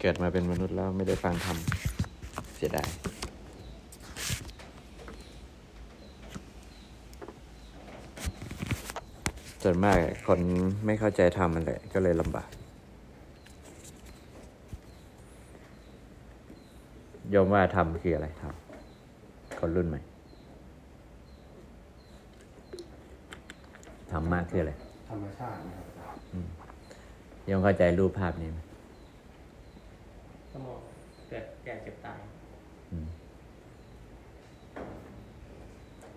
เกิดมาเป็นมนุษย์แล้วไม่ได้ฟังธรรมเสียดายส่วนมากคนไม่เข้าใจธรรมมันแหละก็เลยลำบากโยมว่าธรรมคืออะไรธรรมคนรุ่นใหม่ธรรมะคืออะไร ธรรมชาตินะครับอาจารย์โยมเข้าใจรูปภาพนี้ไหม สมองเกิดแก่เจ็บตาย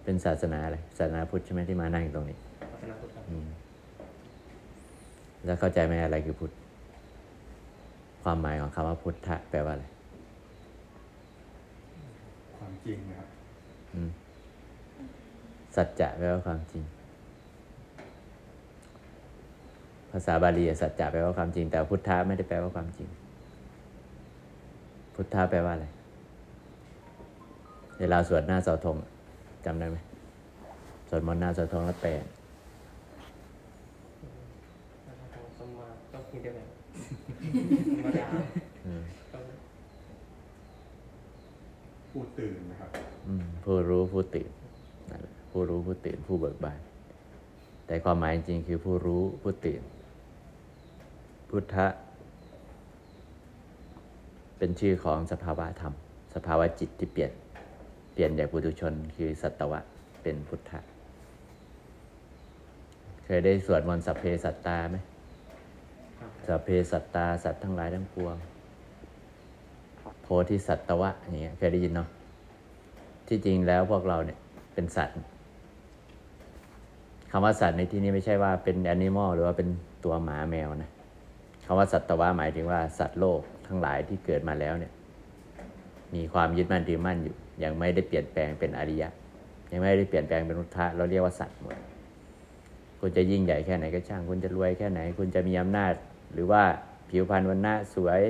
เป็นศาสนาอะไรศาสนาพุทธใช่ไหมที่มานั่งอยู่ตรงนี้ศาสนาพุทธครับอืมแล้วเข้าใจไหมอะไรคือพุทธ ความหมายของคำว่าพุทธะแปลว่าอะไร ความจริงนะครับอืมสัจจะแปลว่าความจริง ภาษาบาลีอะสัจจะแปลว่าความจริง แต่พุทธะไม่ได้แปลว่าความจริง พุทธะแปลว่าอะไรเวลาสวดหน้าเสาธงจำได้ไหมสวดมนต์หน้าเสาธงแล้วแปลสมมาต้องคิดได้แบบธรรมดาอืมต้องพูดตื่นนะครับอืมผู้รู้ผู้ตื่นนั่นแหละผู้รู้ผู้ตื่นผู้เบิกบานแต่ความหมายจริงๆคือผู้รู้ผู้ตื่น พุทธะ เป็นชื่อของสภาวะธรรม สภาวะจิตที่เปลี่ยน เปลี่ยนจากปุถุชนคือสัตวะเป็นพุทธะ เคยได้สวดมนต์สัพเพสัตตาไหมสัพเพสัตตาสัตว์ทั้งหลายทั้งปวง โพธิสัตวะอย่างเงี้ยเคยได้ยินเนาะที่จริงแล้วพวกเราเนี่ยเป็นสัตว์คำว่าสัตว์ในที่นี้ไม่ใช่ว่าเป็นแอนิมอลหรือว่าเป็นตัวหมาแมวนะคำว่าสัตวะหมายถึงว่าสัตว์โลก ทั้งหลายที่เกิดมาแล้วเนี่ย มีความยึดมั่นถือมั่นอยู่ ยังไม่ได้เปลี่ยนแปลงเป็นอริยะ ยังไม่ได้เปลี่ยนแปลงเป็นพุทธะเราเรียกว่าสัตว์หมดคุณจะยิ่งใหญ่แค่ไหนก็ช่าง คุณจะรวยแค่ไหน คุณจะมีอำนาจ หรือว่าผิวพรรณวันหน้าสวย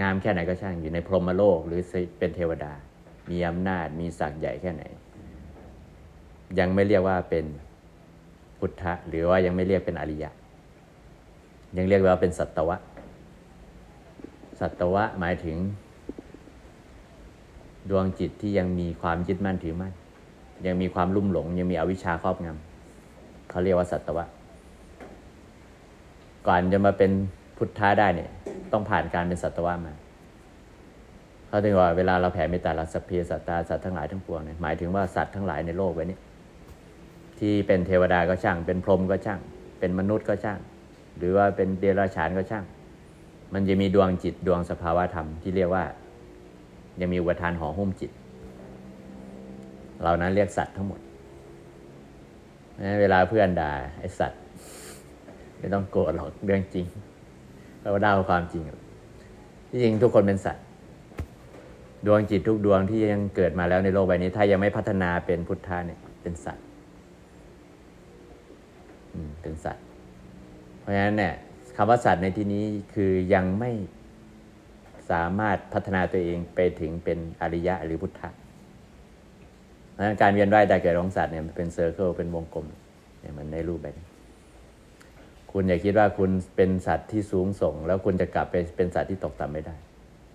งามแค่ไหนก็ช่าง อยู่ในพรหมโลก หรือเป็นเทวดา มีอำนาจ มีศักดิ์ใหญ่แค่ไหน ยังไม่เรียกว่าเป็นพุทธะ หรือว่ายังไม่เรียกเป็นอริยะ ยังเรียกว่าเป็นสัตวะ สัตวะหมายถึง ดวงจิตที่ยังมีความยึดมั่นถือมั่น ยังมีความลุ่มหลง ยังมีอวิชชาครอบงำเขาเรียกว่าสัตวะ ก่อนจะมาเป็นพุทธะได้เนี่ย ต้องผ่านการเป็นสัตวะมาเขาถึงว่าเวลาเราแผ่เมตตาเราสัพเพสัตตาสัตว์ทั้งหลายทั้งปวงเนี่ยหมายถึงว่าสัตว์ทั้งหลายในโลกใบนี้ที่เป็นเทวดาก็ช่าง เป็นพรหมก็ช่าง เป็นมนุษย์ก็ช่าง หรือว่าเป็นเดรัจฉานก็ช่าง มันจะมีดวงจิตดวงสภาวะธรรมที่เรียกว่า ยังมีอุปทานห่อหุ้มจิต เหล่านั้นเรียกสัตว์ทั้งหมดนะเวลาเพื่อนด่าไอสัตว์ ไม่ต้องโกรธหรอกเรื่องจริงเราเล่าความจริง ที่จริงทุกคนเป็นสัตว์ ดวงจิตทุกดวงที่ยังเกิดมาแล้วในโลกใบนี้ ถ้ายังไม่พัฒนาเป็นพุทธะเนี่ย เป็นสัตว์เป็นสัตว์ เพราะฉะนั้นเนี่ยำว่าสัตว์ในที่นี้คือยังไม่สามารถพัฒนาตัวเองไปถึงเป็นอริยะหรือพุทธะเพราะฉะนั้นการเวียนว่ายตายเกิดของสัตว์เนี่ยเป็นเซอร์เคิลเป็นวงกลมเนี่ยมันในรูปแบบคุณอย่าคิดว่าคุณเป็นสัตว์ที่สูงส่ง แล้วคุณจะกลับไปเป็นสัตว์ที่ตกต่ำไม่ได้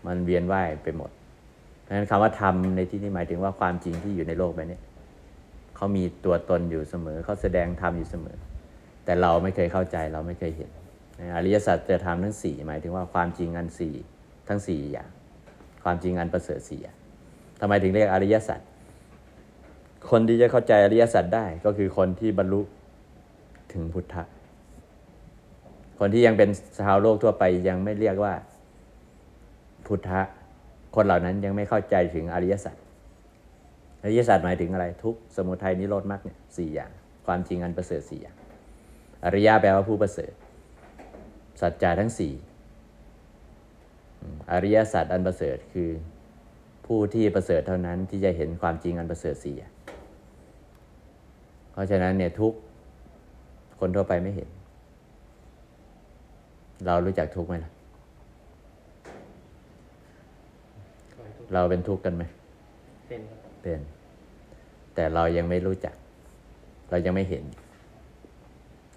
มันเวียนว่ายไปหมดเพราะฉะนั้นคำว่าธรรมในที่นี้หมายถึงว่าความจริงที่อยู่ในโลกใบนี้เขามีตัวตนอยู่เสมอเขาแสดงธรรมอยู่เสมอ แต่เราไม่เคยเข้าใจเราไม่เคยเห็น อริยสัจจะทำทั้งสี่หมายถึงว่าความจริงอันสี่ทั้งสี่อย่าง ความจริงอันประเสริฐสี่อย่างทำไมถึงเรียกอริยสัจคนที่จะเข้าใจอริยสัจได้ก็คือคนที่บรรลุถึงพุทธะคนที่ยังเป็นชาวโลกทั่วไปยังไม่เรียกว่าพุทธะคนเหล่านั้นยังไม่เข้าใจถึงอริยสัจอริยสัจหมายถึงอะไร ทุกสมุทัยนิโรธมรรคเนี่ยสี่อย่าง ความจริงอันประเสริฐสี่อย่าง อริยะแปลว่าผู้ประเสริฐ สัจจะทั้งสี่อืมอริยสัจอันประเสริฐคือผู้ที่ประเสริฐเท่านั้นที่จะเห็นความจริงอันประเสริฐสี่อย่างเพราะฉะนั้นเนี่ยทุกข์คนทั่วไปไม่เห็น เรารู้จักทุกข์ไหมล่ะปล่อยทุกข์เราเป็นทุกข์กันไหม เป็นครับเป็น แต่เรายังไม่รู้จัก เรายังไม่เห็น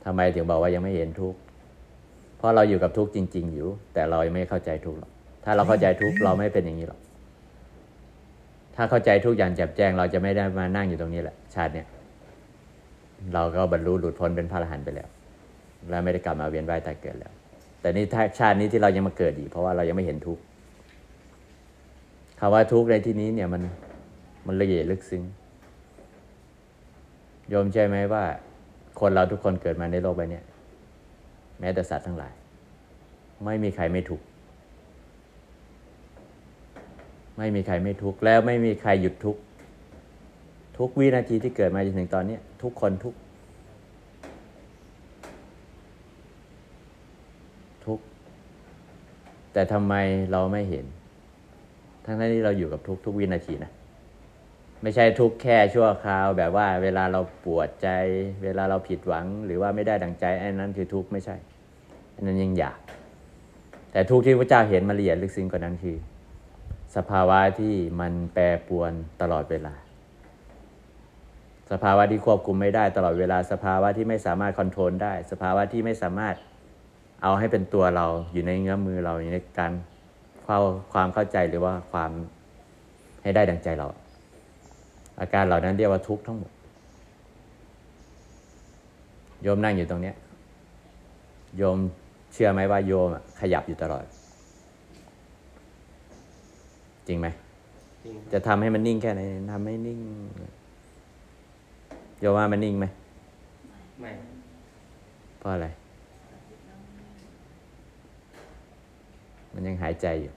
ทำไมถึงบอกว่ายังไม่เห็นทุกข์ เพราะเราอยู่กับทุกข์จริง ๆ อยู่ แต่เรายังไม่เข้าใจทุกข์หรอกทถ้าเราเข้าใจทุกข์เราไม่เป็นอย่างนี้หรอกถ้าเข้าใจทุกอย่างแจ่มแจ้ง เราจะไม่ได้มานั่งอยู่ตรงนี้แหละ ชาติเนี้ยเราก็บรรลุหลุดพ้นเป็นพระอรหันต์ไปแล้ว และไม่ได้กลับมาเวียนว่ายตายเกิดแล้ว แต่นี่ถ้าชาตินี้ที่เรายังมาเกิดอีกเพราะว่าเรายังไม่เห็นทุกข์คำว่าทุกข์ในที่นี้เนี่ยมันมันละเอียดลึกซึ้งโยมใช่ไหมว่า คนเราทุกคนเกิดมาในโลกใบเนี้ย แม้แต่สัตว์ทั้งหลาย ไม่มีใครไม่ทุกข์ไม่มีใครไม่ทุกข์แล้วไม่มีใครหยุดทุกข์ทุกวินาทีที่เกิดมาจนถึงตอนนี้ทุกคนทุกข์ทุกข์แต่ทำไมเราไม่เห็น ทั้งที่เราอยู่กับทุกทุกวินาทีนะไม่ใช่ทุกข์แค่ชั่วคราว แบบว่าเวลาเราปวดใจ เวลาเราผิดหวัง หรือว่าไม่ได้ดังใจไอ้นั้นคือทุกข์ไม่ใช่ อันนั้นยังอยาก แต่ทุกข์ที่พระเจ้าเห็นมาละเอียดลึกซึ้งกว่านั้นคือ สภาวะที่มันแปรปรวนตลอดเวลา สภาวะที่ควบคุมไม่ได้ตลอดเวลา สภาวะที่ไม่สามารถคอนโทรลได้ สภาวะที่ไม่สามารถเอาให้เป็นตัวเราอยู่ในเงื้อมมือเราอยู่ในการเข้าความเข้าใจหรือว่าความให้ได้ดังใจเรา อาการเหล่านั้นเรียกว่าทุกข์ทั้งหมดโยมนั่งอยู่ตรงเนี้ยโยม เชื่อไหมว่าโยมอะขยับอยู่ตลอด จริงไหมจริงครับจะทำให้มันนิ่งแค่ไหนทำให้นิ่งโยมว่ามันนิ่งไหมไม่เพราะอะไร มันยังหายใจอยู่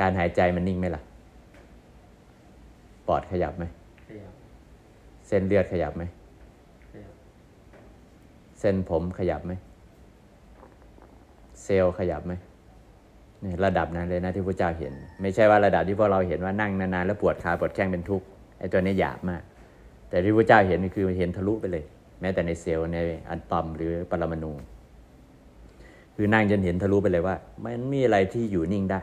การหายใจมันนิ่งไหมล่ะ ปอดขยับไหมขยับ เส้นเลือดขยับไหมขยับ เส้นผมขยับไหม เซลล์ขยับไหมนี่ระดับนั้นเลยนะที่พระเจ้าเห็น ไม่ใช่ว่าระดับที่พวกเราเห็นว่านั่งนานๆแล้วปวดขาปวดแข้งเป็นทุกข์ไอ้ตัวนี้หยาบมาก แต่ที่พระเจ้าเห็นคือเห็นทะลุไปเลย แม้แต่ในเซลล์ในอะตอมหรือปรมาณูคือนั่งจนเห็นทะลุไปเลยว่า มันมีอะไรที่อยู่นิ่งได้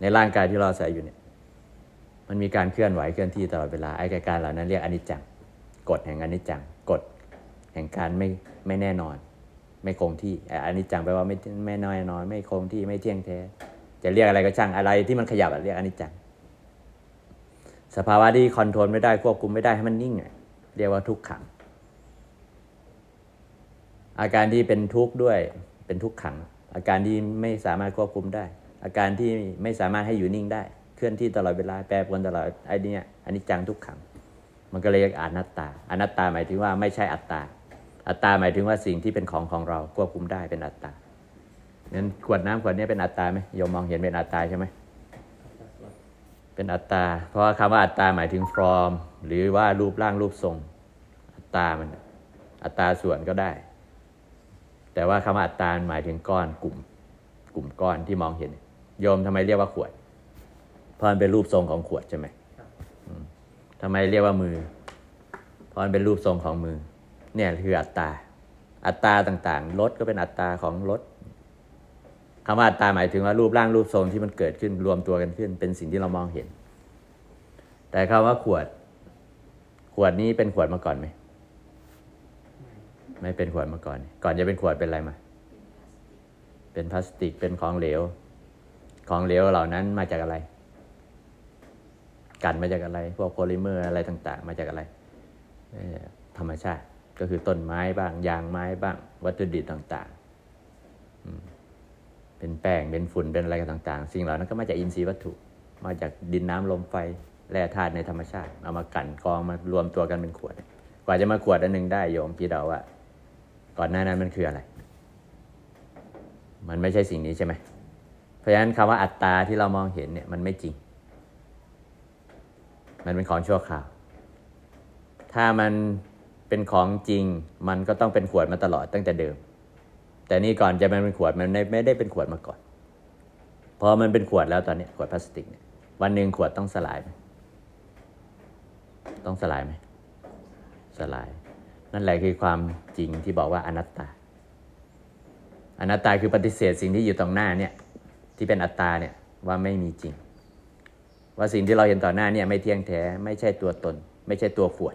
ในร่างกายที่เราอาศัยอยู่เนี่ย มันมีการเคลื่อนไหวเคลื่อนที่ตลอดเวลาไอ้การเหล่านั้นเรียกอนิจจังกฎแห่งอนิจจังกฎแห่งการไม่ไม่แน่นอน ไม่คงที่อ้อนิจจังแปลว่าไม่ไม่แน่นอนไม่คงที่ไม่เที่ยงแท้ จะเรียกอะไรก็ช่างอะไรที่มันขยับเรียกอันิจจัง สภาวะที่คอนโทรลไม่ได้ควบคุมไม่ได้ให้มันนิ่งเรียกว่าทุกขัง อาการที่เป็นทุกข์ด้วยเป็นทุกขัง อาการที่ไม่สามารถควบคุมได้ อาการที่ไม่สามารถให้อยู่นิ่งได้ เคลื่อนที่ตลอดเวลาแปรปรวนตลอดไอ้นี่อันนี้จังทุกขัง มันก็เลยเรียกอนัตตาอนัตตาหมายถึงว่าไม่ใช่อัตตา อัตตาหมายถึงว่าสิ่งที่เป็นของของเราควบคุมได้เป็นอัตตานั้นขวดน้ำขวดนี้เป็นอัตตาไหมโยมมองเห็นเป็นอัตตาใช่ไหมเป็นอัตตา เพราะว่าคำว่าอัตตาหมายถึงฟอร์มหรือว่ารูปร่างรูปทรง อัตตามัน อัตตาส่วนก็ได้ แต่ว่าคำว่าอัตตาหมายถึงก้อนกลุ่ม กลุ่มก้อนที่มองเห็น โยมทำไมเรียกว่าขวดเพราะมันเป็นรูปทรงของขวดใช่ไหมครับทำไมเรียกว่ามือ เพราะมันเป็นรูปทรงของมือ เนี่ยคืออัตตาอัตตาต่างๆรถก็เป็นอัตตาของรถคำว่าอัตตาหมายถึงว่ารูปร่างรูปทรงที่มันเกิดขึ้นรวมตัวกันขึ้น เป็นสิ่งที่เรามองเห็น แต่คำว่าขวด ขวดนี้เป็นขวดมาก่อนไหม ไม่เป็นขวดมาก่อน ก่อนจะเป็นขวดเป็นอะไรมา เป็นพลาสติก เป็นของเหลว ของเหลวเหล่านั้นมาจากอะไร กันมาจากอะไร พวกโพลิเมอร์อะไรต่าง ๆ มาจากอะไร ธรรมชาติ ก็คือต้นไม้บ้างยางไม้บ้าง วัตถุดิบต่างๆ เป็นแป้งเป็นฝุ่นเป็นอะไรกันต่างๆ สิ่งเหล่านั้นก็มาจากอินทรีย์วัตถุ มาจากดินน้ำลมไฟแร่ธาตุในธรรมชาติ เอามากั่นกองมารวมตัวกันเป็นขวด กว่าจะมาขวดอันหนึ่งได้โยมคิดเอาว่า ก่อนหน้านั้นมันคืออะไร มันไม่ใช่สิ่งนี้ใช่ไหมเพราะฉะนั้นคำว่าอัตตาที่เรามองเห็นเนี่ยมันไม่จริง มันเป็นของชั่วคราว ถ้ามัน เป็นของจริง มันก็ต้องเป็นขวดมาตลอดตั้งแต่เดิม แต่นี่ก่อนจะมันเป็นขวดมันไม่ได้เป็นขวดมาก่อน พอมันเป็นขวดแล้วตอนนี้ขวดพลาสติกเนี่ยวันหนึ่งขวดต้องสลายไหมต้องสลายไหมสลาย นั่นแหละคือความจริงที่บอกว่าอนัตตา อนัตตาคือปฏิเสธสิ่งที่อยู่ตรงหน้าเนี่ยที่เป็นอัตตาเนี่ยว่าไม่มีจริง ว่าสิ่งที่เราเห็นต่อหน้าเนี่ยไม่เที่ยงแท้ไม่ใช่ตัวตน ไม่ใช่ตัวขวด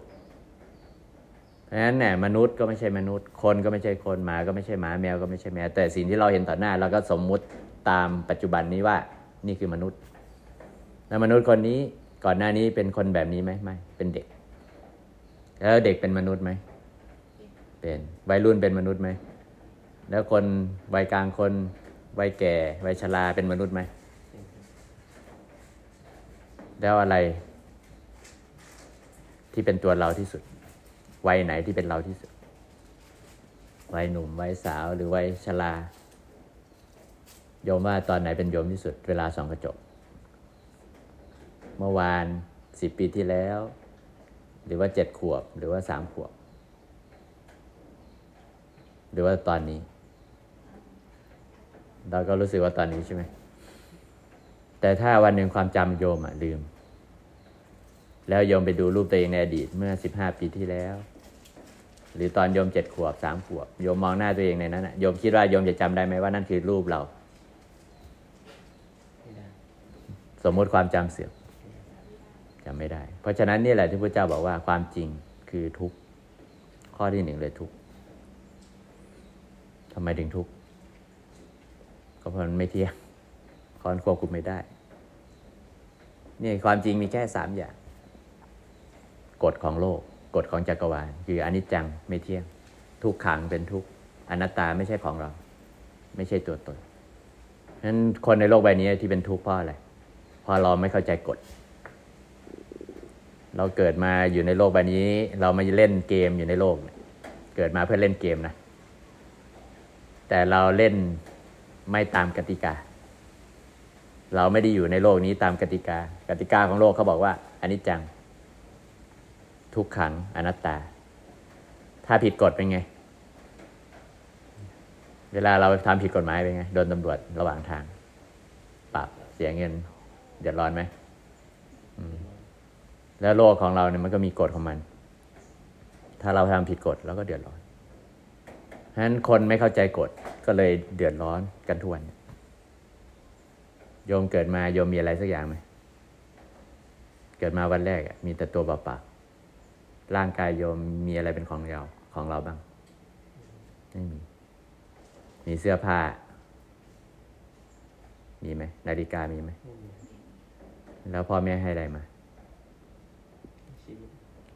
เพราะฉะนั้นเนี่ยมนุษย์ก็ไม่ใช่มนุษย์ คนก็ไม่ใช่คนหมาก็ไม่ใช่หมาแมวก็ไม่ใช่แมวแต่สิ่งที่เราเห็นต่อหน้าเราก็สมมุติตามปัจจุบันนี้ว่านี่คือมนุษย์แล้วมนุษย์คนนี้ก่อนหน้านี้เป็นคนแบบนี้ไหมไม่เป็นเด็ก แล้วเด็กเป็นมนุษย์ไหมเป็นวัยรุ่นเป็นมนุษย์ไหมแล้วคนวัยกลางคนวัยแก่วัยชราเป็นมนุษย์ไหมแล้วอะไร ที่เป็นตัวเราที่สุด วัยไหนที่เป็นเราที่สุด วัยหนุ่ม วัยสาวหรือวัยชราโยมว่าตอนไหนเป็นโยมที่สุด เวลาส่องกระจก เมื่อวานสิบปีที่แล้ว หรือว่าเจ็ดขวบ หรือว่าสามขวบ หรือว่าตอนนี้ เราก็รู้สึกว่าตอนนี้ใช่ไหมแต่ถ้าวันหนึ่งความจำโยมอะลืม แล้วยมไปดูรูปตัวเองในอดีตเมื่อสิบห้าปีที่แล้ว หรือตอนโยมเจ็ดขวบสามขวบโยมมองหน้าตัวเองในนั้นอะโยมคิดว่าโยมจะจำได้ไหมว่านั่นคือรูปเราไม่ได้สมมติความจำเสื่อมจำไม่ได้ เพราะฉะนั้นนี่แหละที่พระเจ้าบอกว่าความจริงคือทุกข์ข้อที่หนึ่งเลยทุกข์ทำไมถึงทุกข์ก็เพราะมันไม่เที่ยงคอนควบคุมไม่ได้ นี่ความจริงมีแค่สามอย่าง กฎของโลก กฎของจักรวาลคืออนิจจังไม่เที่ยง ทุกขังเป็นทุกอนัตตาไม่ใช่ของเรา ไม่ใช่ตัวตนฉะนั้นคนในโลกใบนี้ที่เป็นทุกข์เพราะอะไรเพราะเราไม่เข้าใจกฎ เราเกิดมาอยู่ในโลกใบนี้ เรามาเล่นเกมอยู่ในโลกเนี่ยเกิดมาเพื่อเล่นเกมนะ แต่เราเล่นไม่ตามกติกา เราไม่ได้อยู่ในโลกนี้ตามกติกา กติกาของโลกเขาบอกว่าอนิจจัง ทุกขังอนัตตา ถ้าผิดกฎเป็นไง เวลาเราทำผิดกฎหมายเป็นไง โดนตำรวจระหว่างทาง ปรับเสียเงิน เดือดร้อนไหมมแล้วโลกของเราเนี่ยมันก็มีกฎของมัน ถ้าเราทำผิดกฎเราก็เดือดร้อนฉะนั้นคนไม่เข้าใจกฎก็เลยเดือดร้อนกันทุกวันโยมเกิดมาโยมมีอะไรสักอย่างไหมเกิดมาวันแรกมีแต่ตัวเปล่าๆ ร่างกายโยมมีอะไรเป็นของเราของเราบ้างไม่มีมีเสื้อผ้า มีไหมนาฬิกามีไหมแล้วพ่อแม่ให้อะไรมา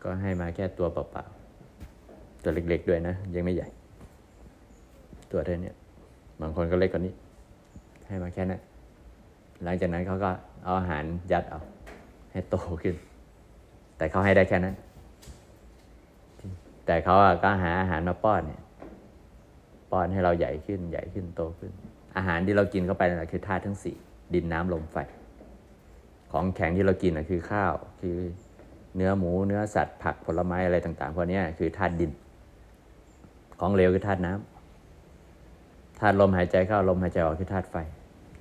ก็ให้มาแค่ตัวเปล่าๆตัวเล็กๆด้วยนะ ยังไม่ใหญ่ ตัวเท่านี้บางคนก็เล็กกว่านี้ ให้มาแค่นั้นหลังจากนั้นเขาก็เอาอาหารยัดเอา ให้โตขึ้น แต่เขาให้ได้แค่นั้น แต่เขาก็หาอาหารมาป้อนเนี่ยป้อนให้เราใหญ่ขึ้น ใหญ่ขึ้นโตขึ้น อาหารที่เรากินเข้าไปนั่นแหละคือธาตุทั้งสี่ดินน้ำลมไฟ ของแข็งที่เรากินอะคือข้าวคือเนื้อหมูเนื้อสัตว์ผักผลไม้อะไรต่างๆพวกนี้คือธาตุดิน ของเหลวคือธาตุน้ำธาตุลมหายใจเข้าลมหายใจออกคือธาตุไฟ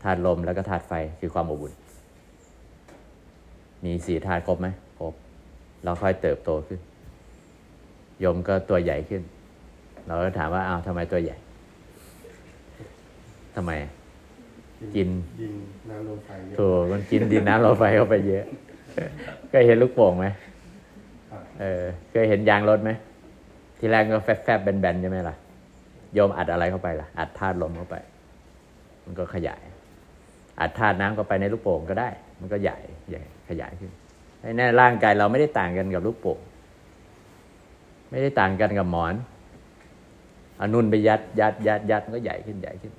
ธาตุลมแล้วก็ธาตุไฟคือความอบอุ่น มีสี่ธาตุครบไหมครบเราค่อยเติบโตขึ้น โยมก็ตัวใหญ่ขึ้น เราก็ถามว่าอ้าวทำไมตัวใหญ่ทำไมอะกินดินน้ำลมไฟเยอะถูกมันกินดินน้ำลมไฟเข้าไปเยอะเคยเห็นลูกโป่งไหมครับเออเคยเห็นยางรถไหมทีแรกก็แฟบๆแบนๆใช่ไหมล่ะโยมอัดอะไรเข้าไปล่ะ อัดธาตุลมเข้าไป มันก็ขยาย อัดธาตุน้ำเข้าไปในลูกโป่งก็ได้ มันก็ใหญ่ใหญ่ขยายขึ้นไอ้แน่ร่างกายเราไม่ได้ต่างกันกับลูกโป่ง ไม่ได้ต่างกันกับหมอนเอานุ่นไปยัดยัดยัดยัดมันก็ใหญ่ขึ้นใหญ่ขึ้น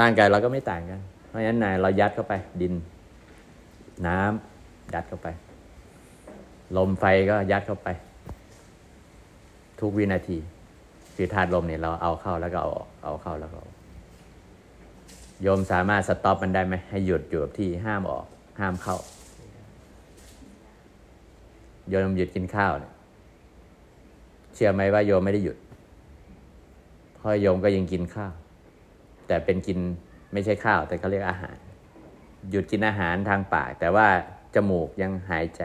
ร่างกายเราก็ไม่ต่างกัน เพราะฉะนั้นนายเรายัดเข้าไป ดิน น้ำยัดเข้าไป ลมไฟก็ยัดเข้าไป ทุกวินาทีคือธาตุลมเนี่ยเราเอาเข้าแล้วก็เอาออกเอาเข้าแล้วก็ออกโยมสามารถสต็อปมันได้ไหมให้หยุดอยู่กับที่ห้ามออก ห้ามเข้าโยมหยุดกินข้าวเนี่ย ชื่อไหมว่าโยมไม่ได้หยุดเพราะโยมก็ยังกินข้าว แต่เป็นกินไม่ใช่ข้าว แต่เขาเรียกอาหาร หยุดกินอาหารทางปาก แต่ว่าจมูกยังหายใจ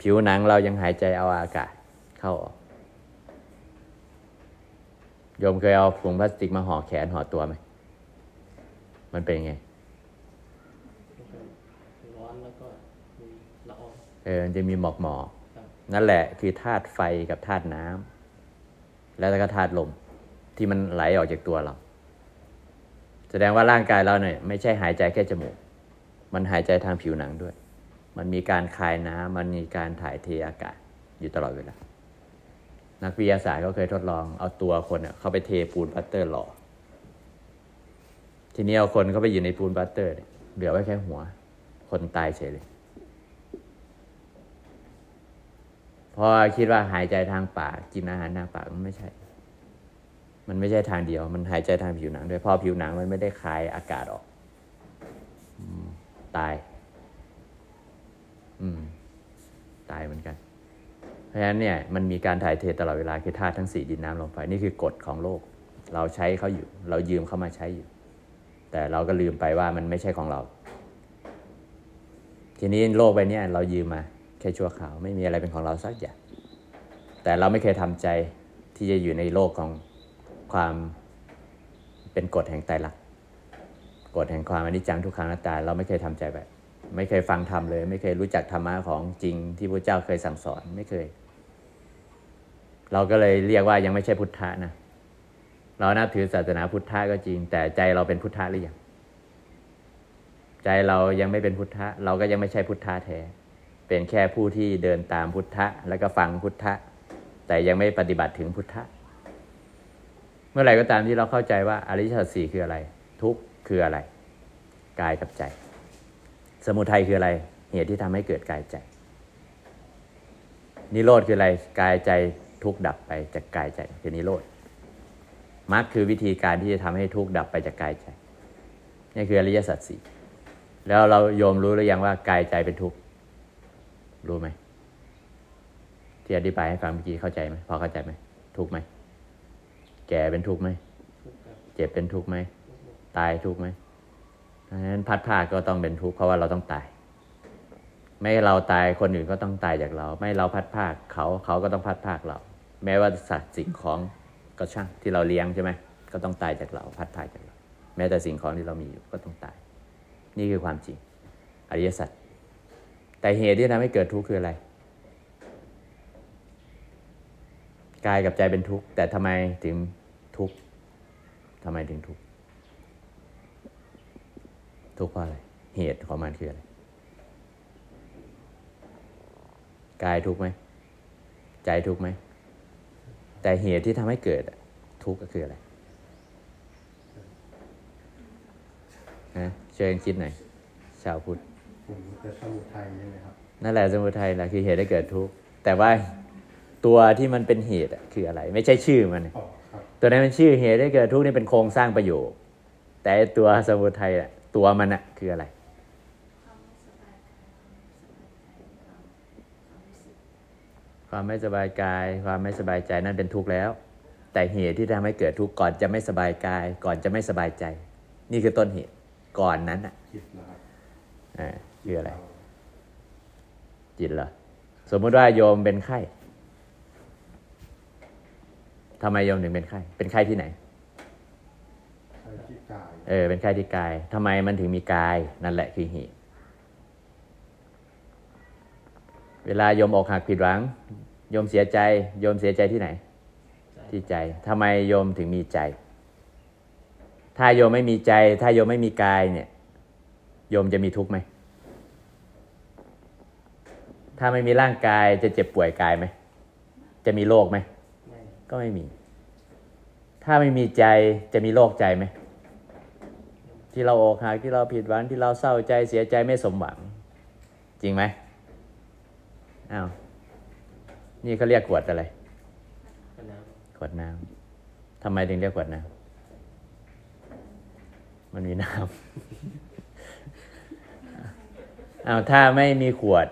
ผิวหนังเรายังหายใจเอาอากาศเข้าออกโยมเคยเอาถุงพลาสติกมาห่อแขนห่อตัวไหม มันเป็นยังไงแล้วก็ร้อนแล้วก็มีละอองเออมันจะมีหมอกหมอกครับ นั่นแหละคือธาตุไฟกับธาตุน้ำแล้วก็ธาตุลมที่มันไหลออกจากตัวเรา แสดงว่าร่างกายเราเนี่ยไม่ใช่หายใจแค่จมูก มันหายใจทางผิวหนังด้วย มันมีการคายน้ำมันมีการถ่ายเทอากาศอยู่ตลอดเวลา นักวิทยาศาสตร์ก็เคยทดลองเอาตัวคนเน่ะเข้าไปเทปูนปลาสเตอร์หล่อ ทีนี้เอาคนเข้าไปอยู่ในปูนปลาสเตอร์ เหลือไว้แค่หัว คนตายเฉยเลย เพราะคิดว่าหายใจทางปากกินอาหารทางปากมันไม่ใช่ มันไม่ใช่ทางเดียว มันหายใจทางผิวหนังด้วยพราะผิวหนังมันไม่ได้คายอากาศออกตาย อืม ตายเหมือนกัน เพราะฉะนั้นเนี่ย มันมีการถ่ายเทตลอดเวลาคือธาตุทั้งสี่ดินน้ำลมไฟนี่คือกฎของโลก เราใช้เขาอยู่ เรายืมเขามาใช้อยู่ แต่เราก็ลืมไปว่ามันไม่ใช่ของเรา ทีนี้โลกใบเนี้ยเรายืมมา ค่ชั่วคราวไม่มีอะไรเป็นของเราสักอย่างแต่เราไม่เคยทำใจที่จะอยู่ในโลกของความเป็นกฎแห่งไตรลักษณ์กฎแห่งความอนิจจังทุกขังอนัตตาเราไม่เคยทำใจแบบ ไม่เคยฟังธรรมเลย ไม่เคยรู้จักธรรมะของจริงที่พระเจ้าเคยสั่งสอนไม่เคย เราก็เลยเรียกว่ายังไม่ใช่พุทธะนะเรานับถือศาสนาพุทธะก็จริง แต่ใจเราเป็นพุทธะหรือยังใจเรายังไม่เป็นพุทธะ เราก็ยังไม่ใช่พุทธะแท้ เป็นแค่ผู้ที่เดินตามพุทธะ แล้วก็ฟังพุทธะ แต่ยังไม่ปฏิบัติถึงพุทธะ เมื่อไหร่ก็ตามที่เราเข้าใจว่าอริยสัจสี่คืออะไร ทุกข์คืออะไร กายกับใจ สมุทัยคืออะไร เหตุที่ทำให้เกิดกายใจ นิโรธคืออะไร กายใจทุกข์ดับไปจากกายใจคือนิโรธมรรคคือวิธีการที่จะทำให้ทุกข์ดับไปจากกายใจนี่คืออริยสัจสี่แล้วเราโยมรู้หรือยังว่ากายใจเป็นทุกข์ รู้ไหมที่อธิบายให้ฟังเมื่อกี้เข้าใจไหมพอเข้าใจไหมทุกข์ไหมแก่เป็นทุกข์ไหมทุกข์ครับเจ็บเป็นทุกข์ไหมตายทุกข์ไหมดังนั้นพัดภาคก็ต้องเป็นทุกข์เพราะว่าเราต้องตาย ไม่เราตายคนอื่นก็ต้องตายจากเรา ไม่เราพัดภาคเขาเขาก็ต้องพัดภาคเรา แม้ว่าสัตว์สิ่งของก็ช่างที่เราเลี้ยงใช่ไหมก็ต้องตายจากเรา พัดภาคจากเรา แม้แต่สิ่งของที่เรามีอยู่ก็ต้องตาย นี่คือความจริงอริยสัจ แต่เหตุที่ทำให้เกิดทุกข์คืออะไร กายกับใจเป็นทุกข์ แต่ทำไมถึงทุกข์ทำไมถึงทุกข์ ทุกข์เพราะอะไร เหตุของมันคืออะไร กายทุกข์ไหม ใจทุกข์ไหม แต่เหตุที่ทำให้เกิดทุกข์ก็คืออะไรนะเชิญคิดหน่อย ชาวพุทธ ผมจะสมุทัยใช่ไหมครับนั่นแหละสมุทัยแหละคือเหตุให้เกิดทุกข์แต่ว่าตัวที่มันเป็นเหตุอะคืออะไร ไม่ใช่ชื่อมันอ๋อครับตัวนั้นมันชื่อเหตุให้เกิดทุกข์นี่เป็นโครงสร้างประโยคแต่ไอ้ตัวสมุทัยอะตัวมันอะคืออะไรความไม่สบายกายความไม่สบายใจความไม่สบายกาย ความไม่สบายใจนั่นเป็นทุกข์แล้ว แต่เหตุที่ทำให้เกิดทุกข์ก่อนจะไม่สบายกาย ก่อนจะไม่สบายใจ นี่คือต้นเหตุก่อนนั้นอะ คิดนะครับอ่าคืออะไร จิตเหรอสมมุติว่าโยมเป็นไข้ทำไมโยมถึงเป็นไข้ เป็นไข้ที่ไหนใช้คิดกายเออ เป็นไข้ที่กายทำไมมันถึงมีกาย นั่นแหละคือเหตุเวลาโยมอกหักผิดหวัง โยมเสียใจ โยมเสียใจที่ไหน ที่ใจทำไมโยมถึงมีใจ ถ้าโยมไม่มีใจ ถ้าโยมไม่มีกายเนี่ย โยมจะมีทุกข์ไหม ถ้าไม่มีร่างกายจะเจ็บป่วยกายไหม จะมีโรคไหม ก็ไม่มี ถ้าไม่มีใจจะมีโรคใจไหม ที่เราอกหักที่เราผิดหวังที่เราเศร้าใจเสียใจไม่สมหวัง จริงไหมอ้าวนี่เขาเรียกขวดอะไรก็น้ขวดน้ำทำไมถึงเรียกขวดน้ำมันมีน้ำอ้าวถ้าไม่มีขวด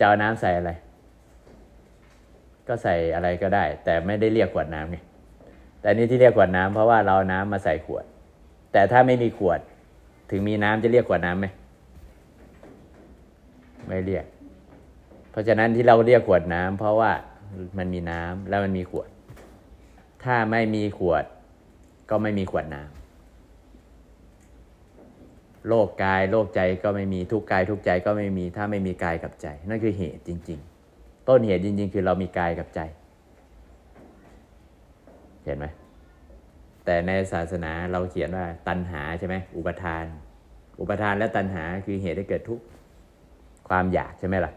จะเอาน้ำใส่อะไร ก็ใส่อะไรก็ได้ แต่ไม่ได้เรียกขวดน้ำไงแต่นี่ที่เรียกขวดน้ำเพราะว่าเราเอาน้ำมาใส่ขวด แต่ถ้าไม่มีขวด ถึงมีน้ำจะเรียกขวดน้ำไหมไม่เรียก เพราะฉะนั้นที่เราเรียกขวดน้ำเพราะว่ามันมีน้ำแล้วมันมีขวด ถ้าไม่มีขวด ก็ไม่มีขวดน้ำ โรคกายโรคใจก็ไม่มีทุกกายทุกใจก็ไม่มีถ้าไม่มีกายกับใจ นั่นคือเหตุจริง ๆ ต้นเหตุจริง ๆ คือเรามีกายกับใจ เห็นไหมแต่แต่ในศาสนาเราเขียนว่าตัณหาใช่ไหมอุปทาน อุปทานและตัณหาคือเหตุให้เกิดทุกข์ความอยากใช่ไหมล่ะ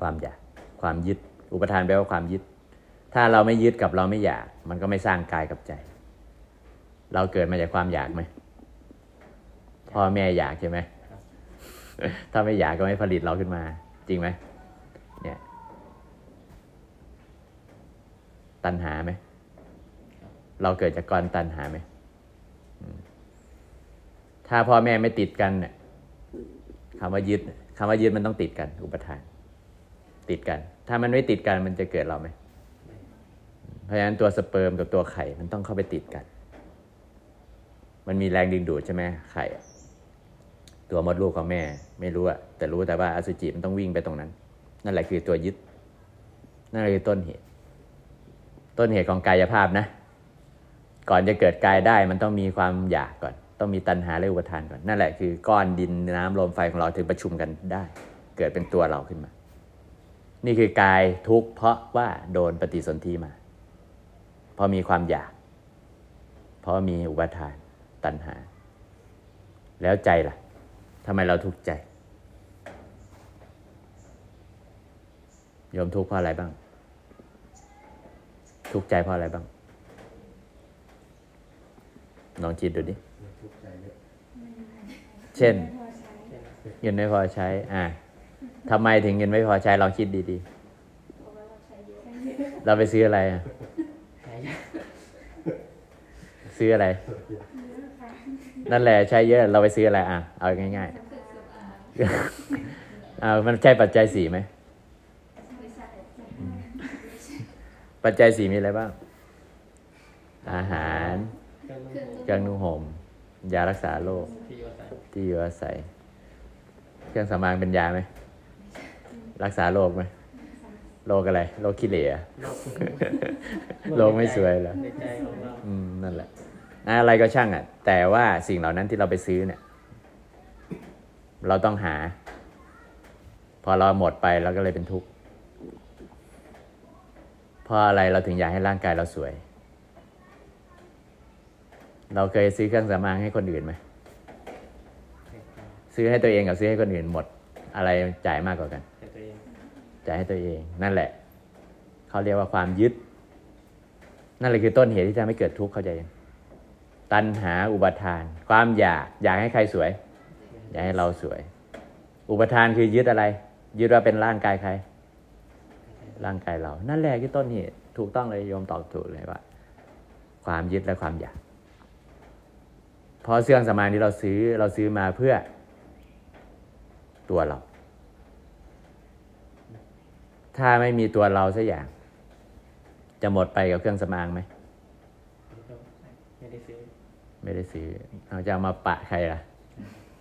ความอยากความยึด อุปทานแปลว่าความยึด ถ้าเราไม่ยึดกับเราไม่อยาก มันก็ไม่สร้างกายกับใจ เราเกิดมาจากความอยากไหม พ่อแม่อยากใช่ไหมถ้าไม่อยากก็ไม่ผลิตเราขึ้นมา จริงไหมเนี่ย ตัณหาไหมเราเกิดจากกรตัณหาไหมถ้าพ่อแม่ไม่ติดกันเนี่ยคำว่ายึดคำว่ายึดมันต้องติดกัน อุปทาน ติดกัน ถ้ามันไม่ติดกันมันจะเกิดเราไหมเพราะฉะนั้นตัวสเปิร์มกับตัวไข่ มันต้องเข้าไปติดกัน มันมีแรงดึงดูดใช่ไหมไข่ ตัวมดลูกของแม่ ไม่รู้อะแต่รู้แต่ว่าอสุจิมันต้องวิ่งไปตรงนั้น นั่นแหละคือตัวยึด นั่นแหละคือต้นเหตุ ต้นเหตุของกายภาพนะ ก่อนจะเกิดกายได้มันต้องมีความอยากก่อน ต้องมีตัณหาและอุปทานก่อน นั่นแหละคือก้อนดินน้ำลมไฟของเราถึงประชุมกันได้ เกิดเป็นตัวเราขึ้นมา นี่คือกายทุกข์เพราะว่าโดนปฏิสนธิมา เพราะมีความอยาก เพราะมีอุปทานตัณหา แล้วใจล่ะ ทำไมเราทุกข์ใจโยมทุกข์เพราะอะไรบ้าง ทุกข์ใจเพราะอะไรบ้างลองคิดดูดิทุกข์ใจเยอะเช่นพอใช้เงินไม่พอใช้ อ่าทำไมถึงเงินไม่พอใช้ลองคิดดีเพราะว่าเราใช้เยอะๆเราไปซื้ออะไรอะหายากซื้ออะไร นั่นแหละใช้เยอะเราไปซื้ออะไรอะ เอาง่ายๆอ่ามันใช่ปัจจัยสี่ไหมไม่ใช่ปัจจัยสี่มีอะไรบ้าง อาหารเครื่องนุ่งเครื่องนุ่งห่มยารักษาโรคที่อยู่อาศัยที่อยู่อาศัย เครื่องสำอางเป็นยาไหม รักษาโรคไหมโรคอะไรโรคขี้เหร่อะโลกโลกไม่สวยเหรอในใจของเราอืมนั่นแหละ อะไรก็ช่างอะ แต่ว่าสิ่งเหล่านั้นที่เราไปซื้อเนี่ย เราต้องหา พอเราหมดไปเราก็เลยเป็นทุกข์เพราะอะไรเราถึงอยากให้ร่างกายเราสวย เราเคยซื้อเครื่องสำอางให้คนอื่นไหมซื้อให้ตัวเองกับซื้อให้คนอื่นหมด อะไรจ่ายมากกว่ากันแต่ตัวเองจ่ายให้ตัวเอง นั่นแหละเขาเรียกว่าความยึด นั่นแหละคือต้นเหตุที่ทำให้เกิดทุกข์เข้าใจยัง ตัณหาอุปทาน ความอยากอยากให้ใครสวย อยากให้เราสวย อุปทานคือยึดอะไร ยึดว่าเป็นร่างกายใคร ร่างกายเรา นั่นแหละคือต้นเหตุถูกต้องเลยโยมตอบถูกเลยว่า ความยึดและความอยากพราะเสื่องสมานที่เราซื้อเราซื้อมาเพื่อตัวเรา ถ้าไม่มีตัวเราสักอย่าง จะหมดไปกับเครื่องสำอางไหม ไม่ได้ซื้อเอาจะเอามาปะใครล่ะ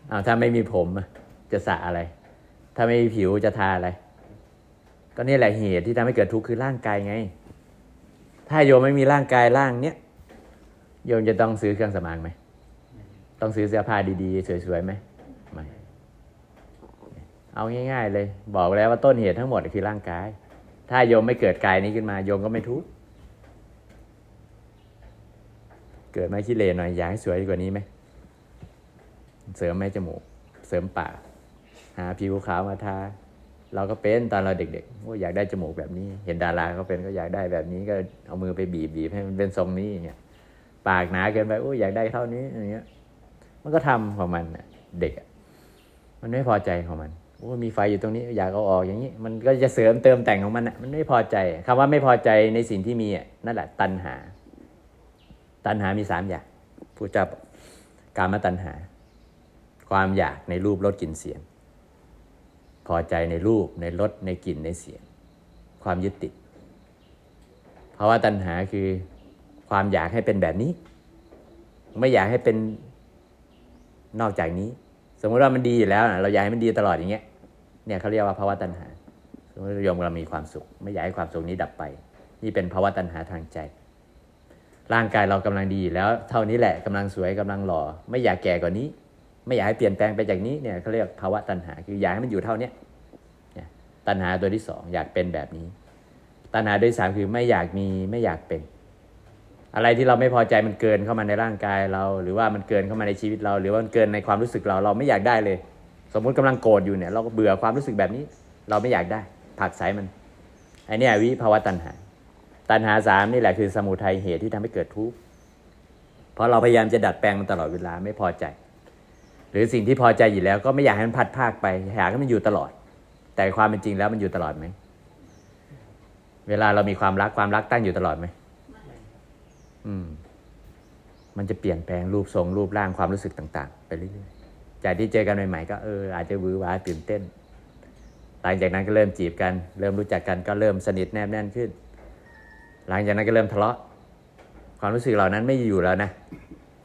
เอาถ้าไม่มีผมจะสระอะไร ถ้าไม่มีผิวจะทาอะไร ก็นี่แหละเหตุที่ทำให้เกิดทุกข์คือร่างกายไง ถ้าโยมไม่มีร่างกายร่างเนี้ยโยมจะต้องซื้อเครื่องสำอางไหมต้องซื้อเสื้อผ้าดีๆ สวยๆไหมไม่เอาง่าย ๆ เลย บอกแล้วว่าต้นเหตุทั้งหมดคือร่างกาย ถ้าโยมไม่เกิดกายนี้ขึ้นมา โยมก็ไม่ทุกข์ เกิดมาขี้เลนหน่อยอยากให้สวยกว่านี้ไหมเสริมไหมจมูก เสริมปากหาผิวขาวมาทาเราก็เป็นตอนเราเด็กๆว่าอยากได้จมูกแบบนี้ เห็นดาราเขาเป็นก็อยากได้แบบนี้ก็เอามือไปบีบบีบให้มันเป็นทรงนี้อย่างเงี้ยปากหนาเกินไปโอ้อยากได้เท่านี้อย่างเงี้ย มันก็ทำของมันเด็กอะมันไม่พอใจของมันโอ้มีไฟอยู่ตรงนี้ อยากเอาออกอย่างนี้ มันก็จะเสริมเติมแต่งของมันอะมันไม่พอใจคำว่าไม่พอใจในสิ่งที่มีอะนั่นแหละตัณหา ตัณหามีสามอย่างผู้จับการมตัณหา ความอยากในรูปรสกลิ่นเสียง พอใจในรูปในรสในกลิ่นในเสียง ความยึดติดเพราะว่าตัณหาคือความอยากให้เป็นแบบนี้ ไม่อยากให้เป็นนอกจากนี้ สมมติว่ามันดีอยู่แล้วนะเราอยากให้มันดีตลอดอย่างเงี้ยเนี่ยเขาเรียกว่าภาวะตัณหาสมมติโยมเรามีความสุข ไม่อยากให้ความสุขนี้ดับไป นี่เป็นภาวะตัณหาทางใจ ร่างกายเรากำลังดีแล้วเท่านี้แหละกำลังสวยกำลังหล่อ ไม่อยากแก่กว่านี้ ไม่อยากให้เปลี่ยนแปลงไปจากนี้เนี่ยเขาเรียกภาวะตัณหาคืออยากให้มันอยู่เท่านี้ตัณหาตัวที่สองอยากเป็นแบบนี้ ตัณหาตัวที่สามคือไม่อยากมีไม่อยากเป็น อะไรที่เราไม่พอใจมันเกินเข้ามาในร่างกายเรา หรือว่ามันเกินเข้ามาในชีวิตเรา หรือว่ามันเกินในความรู้สึกเราเราไม่อยากได้เลย สมมุติกำลังโกรธอยู่เนี่ยเราก็เบื่อความรู้สึกแบบนี้ เราไม่อยากได้ผักไสมันไอเนี่ยวิภาวะตัณหา ตัณหาสามนี่แหละคือสมุทัยเหตุที่ทำให้เกิดทุกข์เพราะเราพยายามจะดัดแปลงมันตลอดเวลาไม่พอใจ หรือสิ่งที่พอใจอยู่แล้ว ก็ไม่อยากให้มันพัดภาคไปอยากให้มันอยู่ตลอด แต่ความเป็นจริงแล้วมันอยู่ตลอดไหมเวลาเรามีความรักความรักตั้งอยู่ตลอดไหมอืม มันจะเปลี่ยนแปลงรูปทรงรูปร่างความรู้สึกต่าง ๆ ไปเรื่อยๆจากที่เจอกันใหม่ๆก็เอออาจจะวือหวาตื่นเต้นหลังจากนั้นก็เริ่มจีบกัน เริ่มรู้จักกันก็เริ่มสนิทแนบแน่นขึ้น หลังจากนั้นก็เริ่มทะเลาะความรู้สึกเหล่านั้นไม่อยู่แล้วนะ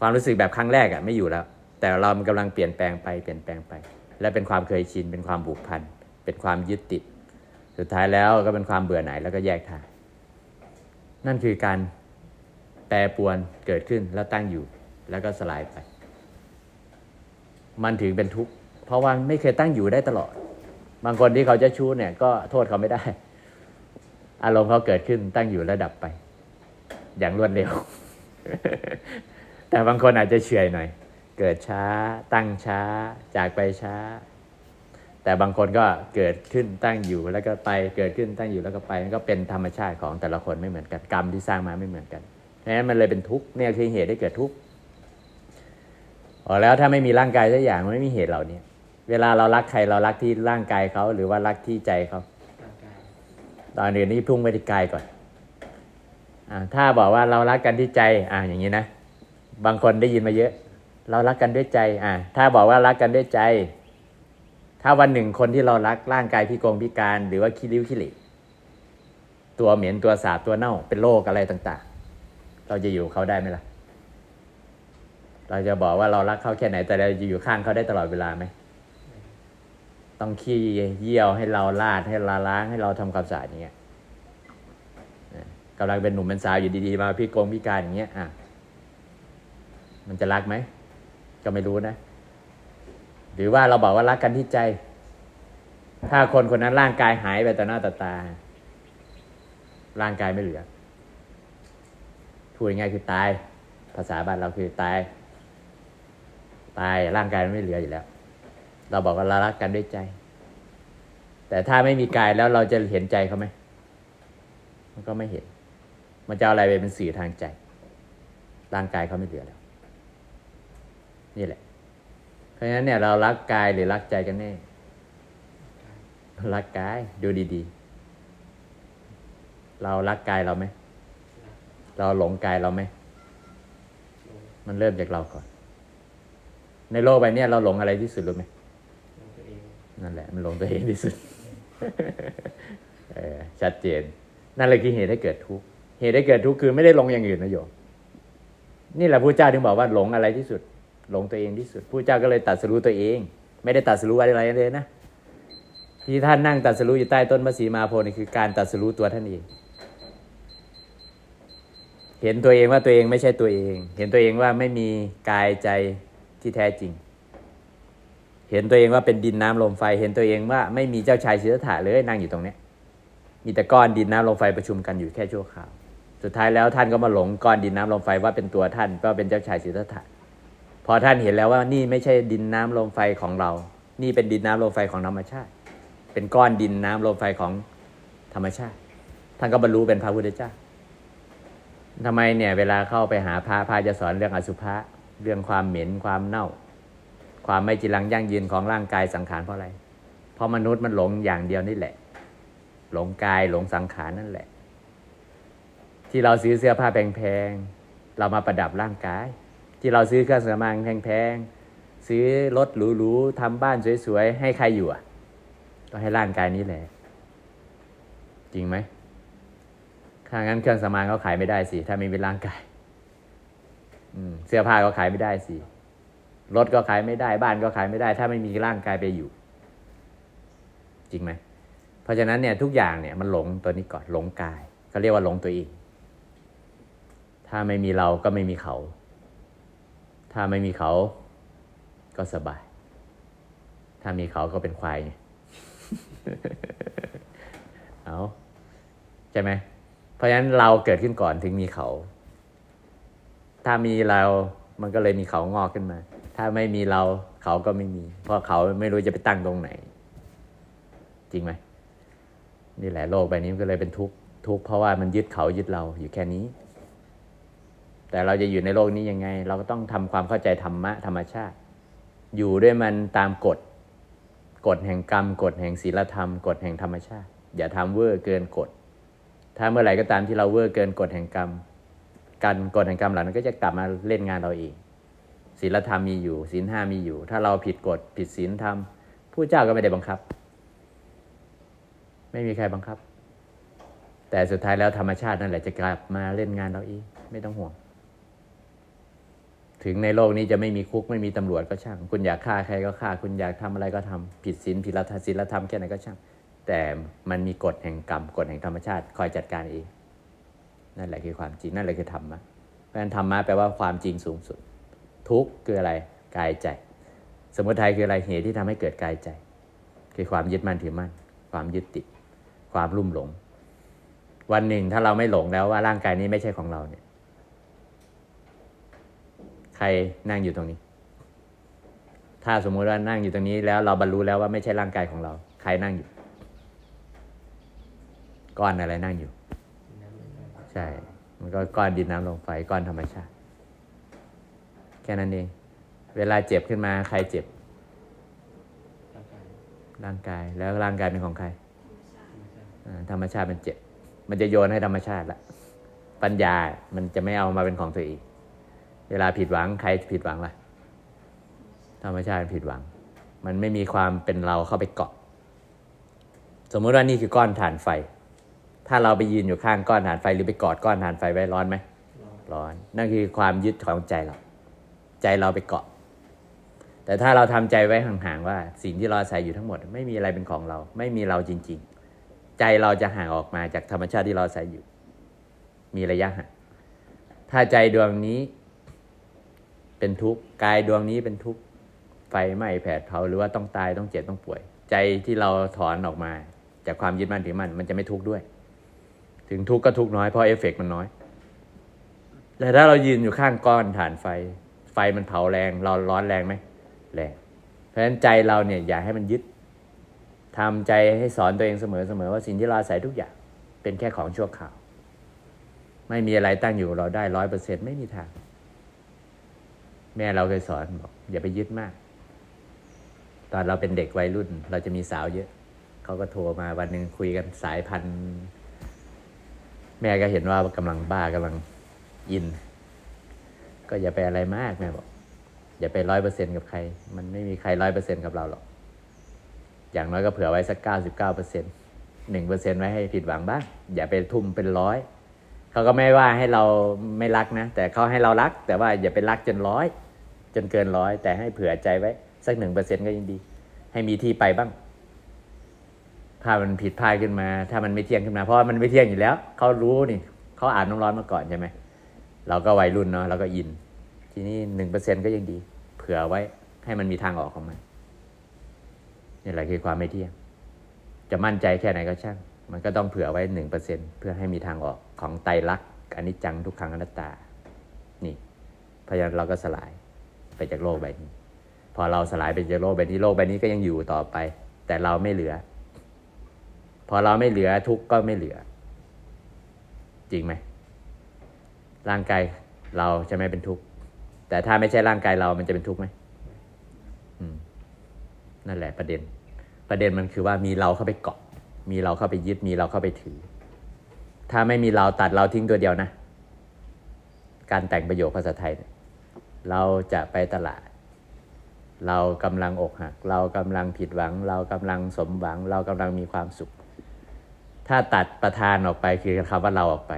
ความรู้สึกแบบครั้งแรกอะไม่อยู่แล้ว แต่เรามันกำลังเปลี่ยนแปลงไปเปลี่ยนแปลงไป และเป็นความเคยชินเป็นความผูกพันเป็นความยึดติด สุดท้ายแล้วก็เป็นความเบื่อหน่ายแล้วก็แยกทางนั่นคือการแปรปรวนเกิดขึ้นแล้วตั้งอยู่แล้วก็สลายไป มันถึงเป็นทุกข์เพราะว่าไม่เคยตั้งอยู่ได้ตลอด บางคนที่เขาจะชู้เนี่ยก็โทษเขาไม่ได้ อารมณ์เขาเกิดขึ้นตั้งอยู่แล้วดับไป อย่างรวดเร็ว แต่บางคนอาจจะเฉยหน่อย เกิดช้า ตั้งช้า จากไปช้า แต่บางคนก็เกิดขึ้นตั้งอยู่แล้วก็ไป เกิดขึ้นตั้งอยู่แล้วก็ไปมันก็เป็นธรรมชาติของแต่ละคนไม่เหมือนกันกรรมที่สร้างมาไม่เหมือนกันเพราะฉะนั้นมันเลยเป็นทุกข์เนี่ยคือเหตุให้เกิดทุกข์อ๋อแล้วถ้าไม่มีร่างกายสักอย่างไม่มีเหตุเหล่านี้เวลาเรารักใครเรารักที่ร่างกายเขาหรือว่ารักที่ใจเขา ตอนอื่นนี่พุ่งไปที่กายก่อนอาถ้าบอกว่าเรารักกันที่ใจ อ่าอย่างนี้นะ บางคนได้ยินมาเยอะ เรารักกันด้วยใจ อ่า ถ้าบอกว่ารักกันด้วยใจ ถ้าวันหนึ่งคนที่เรารักร่างกายพิกงพิการ หรือว่าขี้ริ้วขี้หร่ตัวเหม็นตัวสาบตัวเน่า เป็นโรคอะไรต่าง ๆ เราจะอยู่เขาได้ไหมล่ะ เราจะบอกว่าเรารักเขาแค่ไหนแต่เราจะอยู่ข้างเขาได้ตลอดเวลาไหม ต้องขี้เยี่ยวให้เราลาดให้เราล้างให้เราทำความสะอาดอย่างเงี้ยกำลังเป็นหนุ่มเป็นสาวอยู่ดีๆ มาพี่โกงพิการอย่างเงี้ยอะมันจะรักไหมก็ไม่รู้นะ หรือว่าเราบอกว่ารักกันที่ใจ ถ้าคนคนนั้นร่างกายหายไปต่อหน้าต่อตา ร่างกายไม่เหลือพูดง่ายคือตาย ภาษาบ้านเราคือตาย ตายร่างกายไม่เหลืออยู่แล้ว เราบอกว่าเรารักกันด้วยใจ แต่ถ้าไม่มีกายแล้วเราจะเห็นใจเขาไหมมันก็ไม่เห็น มันจะเอาอะไรไปเป็นสื่อทางใจ ร่างกายเขาไม่เหลือแล้ว นี่แหละ เพราะฉะนั้นเนี่ยเรารักกายหรือรักใจกันแน่รักกายดูดีๆ เรารักกายเราไหม เราหลงกายเราไหม มันเริ่มจากเราก่อน ในโลกใบนี้เราหลงอะไรที่สุดรู้ไหม นั่นแหละ มันหลงตัวเองที่สุดเออชัดเจน นั่นเลยคือเหตุให้เกิดทุกข์เหตุให้เกิดทุกข์คือไม่ได้หลงอย่างอื่นนะโยมนี่แหละพระเจ้าถึงบอกว่าหลงอะไรที่สุด หลงตัวเองที่สุดพระเจ้าก็เลยตัดสรู้ตัวเอง ไม่ได้ตัดสรู้อะไรเลยนะที่ท่านนั่งตัดสรู้อยู่ใต้ต้นมะสีมาโพนี่คือการตัดสรู้ตัวท่านเองเห็นตัวเองว่าตัวเองไม่ใช่ตัวเอง เห็นตัวเองว่าไม่มีกายใจที่แท้จริง เห็นตัวเองว่าเป็นดินน้ำลมไฟ เห็นตัวเองว่าไม่มีเจ้าชายสิทธัตถะเลยนั่งอยู่ตรงนี้มีแต่ก้อนดินน้ำลมไฟประชุมกันอยู่แค่ชั่วคราว สุดท้ายแล้วท่านก็มาหลงก้อนดินน้ำลมไฟว่าเป็นตัวท่านก็เป็นเจ้าชายสิทธัตถะพอท่านเห็นแล้วว่านี่ไม่ใช่ดินน้ำลมไฟของเรา นี่เป็นดินน้ำลมไฟของธรรมชาติ เป็นก้อนดินน้ำลมไฟของธรรมชาติ ท่านก็บรรลุเป็นพระพุทธเจ้าทำไมเนี่ยเวลาเข้าไปหาพระพระจะสอนเรื่องอสุภะเรื่องความเหม็นความเน่า ความไม่จีรังยั่งยืนของร่างกายสังขารเพราะอะไร เพราะมนุษย์มันหลงอย่างเดียวนี่แหละ หลงกายหลงสังขารนั่นแหละ ที่เราซื้อเสื้อผ้าแพงๆเรามาประดับร่างกาย ที่เราซื้อเครื่องสำอางแพงๆซื้อรถหรูๆทำบ้านสวยๆให้ใครอยู่อะก็ให้ร่างกายนี้แหละ จริงไหมถ้างั้นเครื่องสำอางก็ขายไม่ได้สิถ้าไม่มีร่างกายอืมเสื้อผ้าก็ขายไม่ได้สิ รถก็ขายไม่ได้บ้านก็ขายไม่ได้ ถ้าไม่มีร่างกายไปอยู่ จริงไหมเพราะฉะนั้นเนี่ยทุกอย่างเนี่ยมันหลงตัวนี้ก่อนหลงกายเขาเรียกว่าหลงตัวเองถ้าไม่มีเราก็ไม่มีเขา ถ้าไม่มีเขาก็สบาย ถ้ามีเขาก็เป็นควายไงเอาใช่ไหมเพราะฉะนั้นเราเกิดขึ้นก่อนถึงมีเขา ถ้ามีเรามันก็เลยมีเขางอกขึ้นมา ถ้าไม่มีเราเขาก็ไม่มี เพราะเขาไม่รู้จะไปตั้งตรงไหน จริงไหมนี่แหละโลกใบนี้มันก็เลยเป็นทุกข์ทุกข์เพราะว่ามันยึดเขายึดเราอยู่แค่นี้ แต่เราจะอยู่ในโลกนี้ยังไง เราก็ต้องทำความเข้าใจธรรมะธรรมชาติ อยู่ด้วยมันตามกฎ กฎแห่งกรรม กฎแห่งศีลธรรม กฎแห่งธรรมชาติ อย่าทำเวอร์เกินกฎ ถ้าเมื่อไหร่ก็ตามที่เราเวอร์เกินกฎแห่งกรรมการกฎแห่งกรรมเหล่านั้นก็จะกลับมาเล่นงานเราเอง ศีลธรรมมีอยู่ศีลห้ามีอยู่ ถ้าเราผิดกฎผิดศีลธรรมพุทธเจ้าก็ไม่ได้บังคับ ไม่มีใครบังคับ แต่สุดท้ายแล้วธรรมชาตินั่นแหละจะกลับมาเล่นงานเราเองไม่ต้องห่วง ถึงในโลกนี้จะไม่มีคุกไม่มีตำรวจก็ช่าง คุณอยากฆ่าใครก็ฆ่า คุณอยากทำอะไรก็ทำผิดศีลผิดศีลธรรมแค่ไหนก็ช่าง แต่มันมีกฎแห่งกรรมกฎแห่งธรรมชาติคอยจัดการเองนั่นแหละคือความจริงนั่นแหละคือธรรมะเพราะฉะนั้นธรรมะแปลว่าความจริงสูงสุด ทุกข์คืออะไรกายใจ สมุทัยคืออะไรเหตุที่ทำให้เกิดกายใจ คือความยึดมั่นถือมั่นความยึดติดความรุ่มหลง วันหนึ่งถ้าเราไม่หลงแล้วว่าร่างกายนี้ไม่ใช่ของเราเนี่ย ใครนั่งอยู่ตรงนี้ ถ้าสมมุติว่านั่งอยู่ตรงนี้แล้วเราบรรลุแล้วว่าไม่ใช่ร่างกายของเรา ใครนั่งอยู่ก้อนอะไรนั่งอยู่ ใช่ มันก็ก้อนดินน้ำลมไฟก้อนธรรมชาติ แค่นั้นเอง เวลาเจ็บขึ้นมาใครเจ็บ ร่างกาย แล้วร่างกายเป็นของใครอ่าธรรมชาติมันเจ็บ มันจะโยนให้ธรรมชาติละ ปัญญา มันจะไม่เอามาเป็นของตัวเอง เวลาผิดหวังใครผิดหวังล่ะ ธรรมชาติผิดหวัง มันไม่มีความเป็นเราเข้าไปเกาะ สมมุติว่านี่คือก้อนถ่านไฟ ถ้าเราไปยืนอยู่ข้างก้อนถ่านไฟหรือไปกอดก้อนถ่านไฟไว้ร้อนไหม ร้อน นั่นคือความยึดของใจเรา ใจเราไปเกาะ แต่ถ้าเราทำใจไว้ห่างๆว่าสิ่งที่เราอาศัยอยู่ทั้งหมด ไม่มีอะไรเป็นของเรา ไม่มีเราจริง ๆ ใจเราจะห่างออกมาจากธรรมชาติที่เราอาศัยอยู่ มีระยะห่างถ้าใจดวงนี้เป็นทุกข์กายดวงนี้เป็นทุกข์ไฟไหม้แผดเผาหรือว่าต้องตายต้องเจ็บต้องป่วย ใจที่เราถอนออกมา จากความยึดมั่นถือมั่นมันจะไม่ทุกข์ด้วย ถึงทุกข์ก็ทุกข์น้อยเพราะเอฟเฟกต์มันน้อย แต่ถ้าเรายืนอยู่ข้างก้อนฐานไฟ ไฟมันเผาแรงเราร้อนแรงไหมแรงเพราะฉะนั้นใจเราเนี่ยอย่าให้มันยึดทำใจให้สอนตัวเองเสมอๆว่าสิ่งที่เราอาศัยทุกอย่างเป็นแค่ของชั่วคราว ไม่มีอะไรตั้งอยู่เราได้ร้อยเปอร์เซ็นไม่มีทาง แม่เราเคยสอนบอกอย่าไปยึดมาก ตอนเราเป็นเด็กวัยรุ่น เราจะมีสาวเยอะเขาก็โทรมาวันหนึ่งคุยกันสายพันธุ์ แม่ก็เห็นว่ากำลังบ้ากำลังอิน ก็อย่าไปอะไรมากแม่บอก อย่าไปร้อยเปอร์เซ็นกับใคร มันไม่มีใครร้อยเปอร์เซ็นกับเราหรอก อย่างน้อยก็เผื่อไว้สักเก้าสิบเก้าเปอร์เซ็นหนึ่งเปอร์เซ็นไว้ให้ผิดหวังบ้าง อย่าไปทุ่มเป็นร้อยเขาก็ไม่ว่าให้เราไม่รักนะ แต่เขาให้เรารัก แต่ว่าอย่าไปรักจนร้อยจนเกินร้อยแต่ให้เผื่อใจไว้ สักหนึ่งเปอร์เซ็นก็ยังดี ให้มีที่ไปบ้าง ถ้ามันผิดพลาดขึ้นมา ถ้ามันไม่เที่ยงขึ้นมา เพราะมันไม่เที่ยงอยู่แล้ว เขารู้นี่ เขาอาบน้ำร้อนมาก่อนใช่ไหม เราก็วัยรุ่นเนาะเราก็อิน ทีนี้หนึ่งเปอร์เซ็นก็ยังดี เผื่อไว้ให้มันมีทางออกของมันนี่แหละคือความไม่เที่ยงจะมั่นใจแค่ไหนก็ช่าง มันก็ต้องเผื่อไว้หนึ่งเปอร์เซ็นเพื่อให้มีทางออกของไตรลักษณ์อนิจจังทุกขังอนัตตา นี่เพราะฉะนั้นเราก็สลายไปจากโลกใบนี้ พอเราสลายไปจากโลกใบนี้โลกใบนี้ก็ยังอยู่ต่อไป แต่เราไม่เหลือ พอเราไม่เหลือทุกก็ไม่เหลือ จริงไหม ร่างกายเราจะไม่เป็นทุกข์แต่ถ้าไม่ใช่ร่างกายเรามันจะเป็นทุกข์ไหมมนั่นแหละประเด็น ประเด็นมันคือว่ามีเราเข้าไปเกาะ มีเราเข้าไปยึด มีเราเข้าไปถือ ถ้าไม่มีเราตัดเราทิ้งตัวเดียวนะ การแต่งประโยคภาษาไทยเนี่ยเราจะไปตลาด เรากำลังอกหัก เรากำลังผิดหวัง เรากำลังสมหวัง เรากำลังมีความสุข ถ้าตัดประธานออกไปคือคำว่าเราออกไป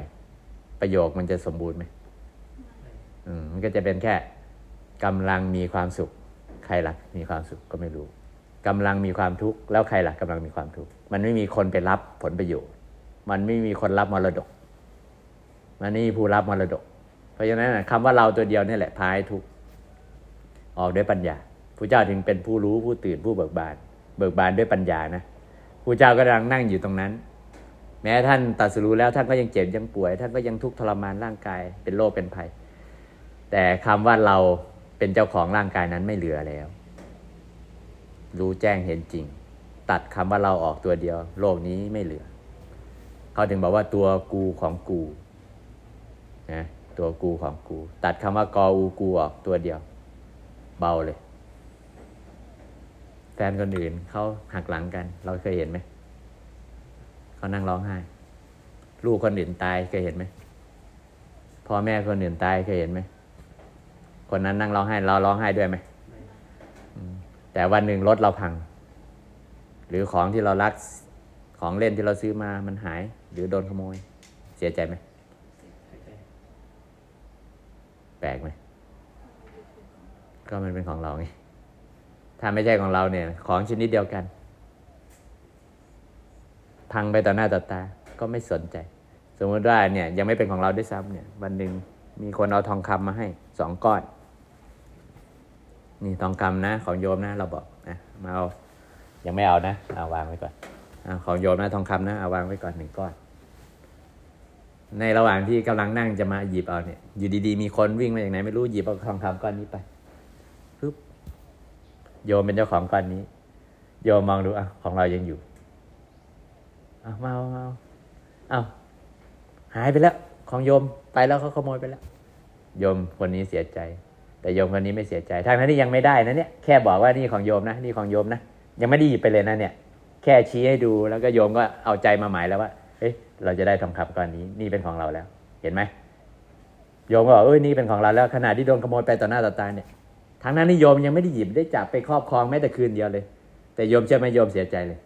ประโยคมันจะสมบูรณ์ไหมอืมมันก็จะเป็นแค่กำลังมีความสุข ใครล่ะมีความสุขก็ไม่รู้กำลังมีความทุกข์แล้วใครล่ะกำลังมีความทุกข์มันไม่มีคนไปรับผลประโยชน์ มันไม่มีคนรับมรดก มันไม่มีผู้รับมรดก เพราะฉะนั้นคำว่าเราตัวเดียวนี่แหละพายทุกข์ออกด้วยปัญญาพระเจ้าถึงเป็นผู้รู้ผู้ตื่นผู้เบิกบาน เบิกบานด้วยปัญญานะพระเจ้าก็กำลังนั่งอยู่ตรงนั้น แม้ท่านตรัสรู้แล้วท่านก็ยังเจ็บยังป่วย ท่านก็ยังทุกข์ทรมานร่างกายเป็นโรคเป็นภัย แต่คำว่าเราเป็นเจ้าของร่างกายนั้นไม่เหลือแล้ว รู้แจ้งเห็นจริง ตัดคำว่าเราออกตัวเดียว โลกนี้ไม่เหลือ เขาถึงบอกว่าตัวกูของกูนะตัวกูของกู ตัดคำว่ากออูกูออกตัวเดียว เบาเลย แฟนคนอื่นเขาหักหลังกัน เราเคยเห็นไหม เขานั่งร้องไห้ ลูกคนอื่นตายเคยเห็นไหมพ่อแม่คนอื่นตายเคยเห็นไหมคนนั้นนั่งร้องไห้เราร้องไห้ด้วยไหมอืมแต่วันหนึ่งรถเราพัง หรือของที่เรารักของเล่นที่เราซื้อมามันหาย หรือโดนขโมย เสียใจไหมแปลกไหมก็มันเป็นของเราไงถ้าไม่ใช่ของเราเนี่ย ของชนิดเดียวกัน พังไปต่อหน้าต่อตาก็ไม่สนใจ สมมติว่าเนี่ยยังไม่เป็นของเราด้วยซ้ำเนี่ย วันหนึ่งมีคนเอาทองคำมาให้สองก้อน นี่ทองคำนะ ของโยมนะ เราบอกนะมาเอายังไม่เอานะเอาวางไว้ก่อนอของโยมนะทองคำนะเอาวางไว้ก่อนหนึ่งก้อน ในระหว่างที่กำลังนั่งจะมาหยิบเอาเนี่ย อยู่ดีๆ มีคนวิ่งมาจากไหนไม่รู้หยิบเอาทองคำก้อนนี้ไปปึ๊บโยมเป็นเจ้าของก้อนนี้ โยมมองดูอะของเรายังอยู่ อะมาเอามาเอาเอาหายไปแล้ว ของโยมไปแล้วเขาขโมยไปแล้ว โยมคนนี้เสียใจ แต่โยมคนนี้ไม่เสียใจทั้งนั้นที่ยังไม่ได้นะเนี่ยแค่บอกว่านี่ของโยมนะนี่ของโยมนะยังไม่ได้หยิบไปเลยนะเนี่ย แค่ชี้ให้ดูแล้วก็โยมก็เอาใจมาหมายแล้วว่าเฮ้ยเราจะได้ทองคำก้อนนี้นี่เป็นของเราแล้ว เห็นไหมโยมก็บอกเอ้ยนี่เป็นของเราแล้วขณะที่โดนขโมยไปต่อหน้าต่อตาเนี่ยทั้งนั้นที่โยมยังไม่ได้หยิบได้จับไปครอบครองแม้แต่คืนเดียวเลย แต่โยมเชื่อไหมโยมเสียใจเลย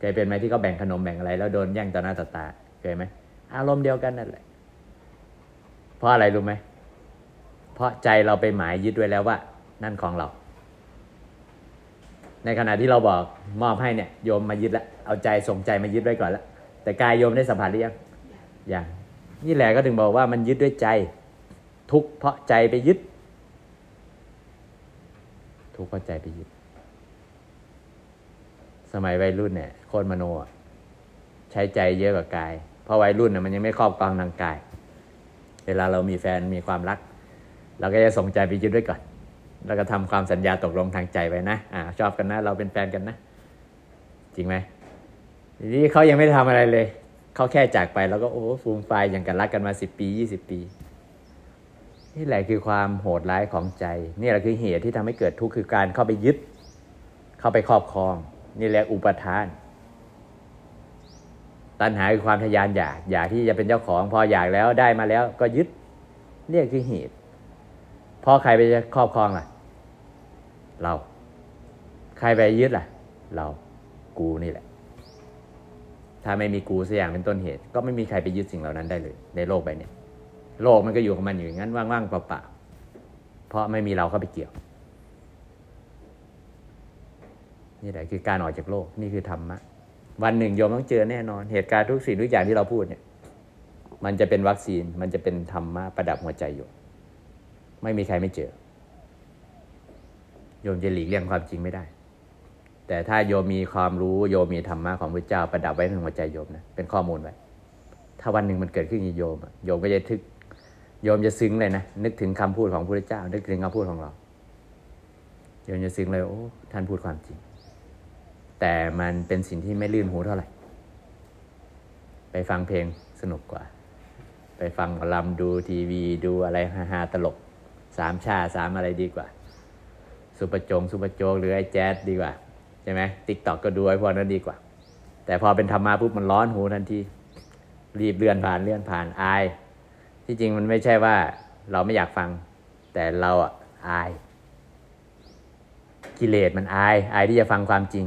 เคยเป็นไหมที่เขาแบ่งขนมแบ่งอะไร แล้วโดนแย่งต่อหน้าต่อตาเคยไหมอารมณ์เดียวกันนั่นแหละเพราะอะไรรู้ไหมเพราะใจเราไปหมายยึดไว้แล้วว่า นั่นของเรา ในขณะที่เราบอกมอบให้เนี่ยโยมมายึดแล้วเอาใจส่งใจมายึดไว้ก่อนแล้วแต่กายโยมได้สัมผัสหรือยังยังนี่แหละก็ถึงบอกว่ามันยึดด้วยใจ ทุกเพราะใจไปยึด ทุกเพราะใจไปยึด สมัยวัยรุ่นเนี่ยโคตรมโนใช้ใจเยอะกว่ากาย เพราะวัยรุ่นน่ะมันยังไม่ครอบครองทางกาย เวลาเรามีแฟนมีความรัก เราก็จะส่งใจไปยึดไว้ก่อน แล้วก็ทำความสัญญาตกลงทางใจไว้นะอ่าชอบกันนะ เราเป็นแฟนกันนะ จริงไหมทีนี้เขายังไม่ได้ทำอะไรเลย เขาแค่จากไปแล้วก็โอ้ฟูมไฟอย่างกันรักกันมาสิบปียี่สิบปี นี่แหละคือความโหดร้ายของใจ นี่แหละคือเหตุที่ทำให้เกิดทุกข์คือการเข้าไปยึด เข้าไปครอบครอง นี่แหละอุปทาน ตัณหาคือความทยานอยาก อยากที่จะเป็นเจ้าของ พออยากแล้วได้มาแล้ว ก็ยึดเนี่ยคือเหตุพอใครไปครอบครองล่ะ เรา ใครไปยึดล่ะ เรากูนี่แหละ ถ้าไม่มีกูสักอย่างเป็นต้นเหตุ ก็ไม่มีใครไปยึดสิ่งเหล่านั้นได้เลย ในโลกใบนี้โลกมันก็อยู่ของมันอยู่อย่างนั้นว่างๆเปล่าๆเพราะไม่มีเราเข้าไปเกี่ยว นี่แหละคือการออกจากโลกนี่คือธรรมะวันหนึ่งโยมต้องเจอแน่นอน เหตุการณ์ทุกสิ่งทุกอย่างที่เราพูดเนี่ยมันจะเป็นวัคซีนมันจะเป็นธรรมะประดับหัวใจโยมไม่มีใครไม่เจอ โยมจะหลีกเลี่ยงความจริงไม่ได้ แต่ถ้าโยมมีความรู้โยมมีธรรมะของพระเจ้าประดับไว้ในหัวใจโยมนะเป็นข้อมูลไว้ถ้าวันหนึ่งมันเกิดขึ้นกับโยมโยมก็จะทึกโยมจะซึ้งเลยนะนึกถึงคำพูดของพระเจ้า นึกถึงคำพูดของเราโยมจะซึ้งเลยโอ้ท่านพูดความจริง แต่มันเป็นสิ่งที่ไม่ลื่นหูเท่าไหร่ ไปฟังเพลงสนุกกว่า ไปฟังหมอลำดูทีวีดูอะไรฮาๆตลกสามชาสามอะไรดีกว่าสุปจงสุปโจกหรือไอ้แจ๊ดดีกว่าใช่ไหมติ๊กตอกก็ดูไอ้พวกนั้นดีกว่า แต่พอเป็นธรรมะปุ๊บมันร้อนหูทันทีรีบเลื่อนผ่านเลื่อนผ่านอาย ที่จริงมันไม่ใช่ว่าเราไม่อยากฟัง แต่เราอะอาย กิเลสมันอาย อายที่จะฟังความจริง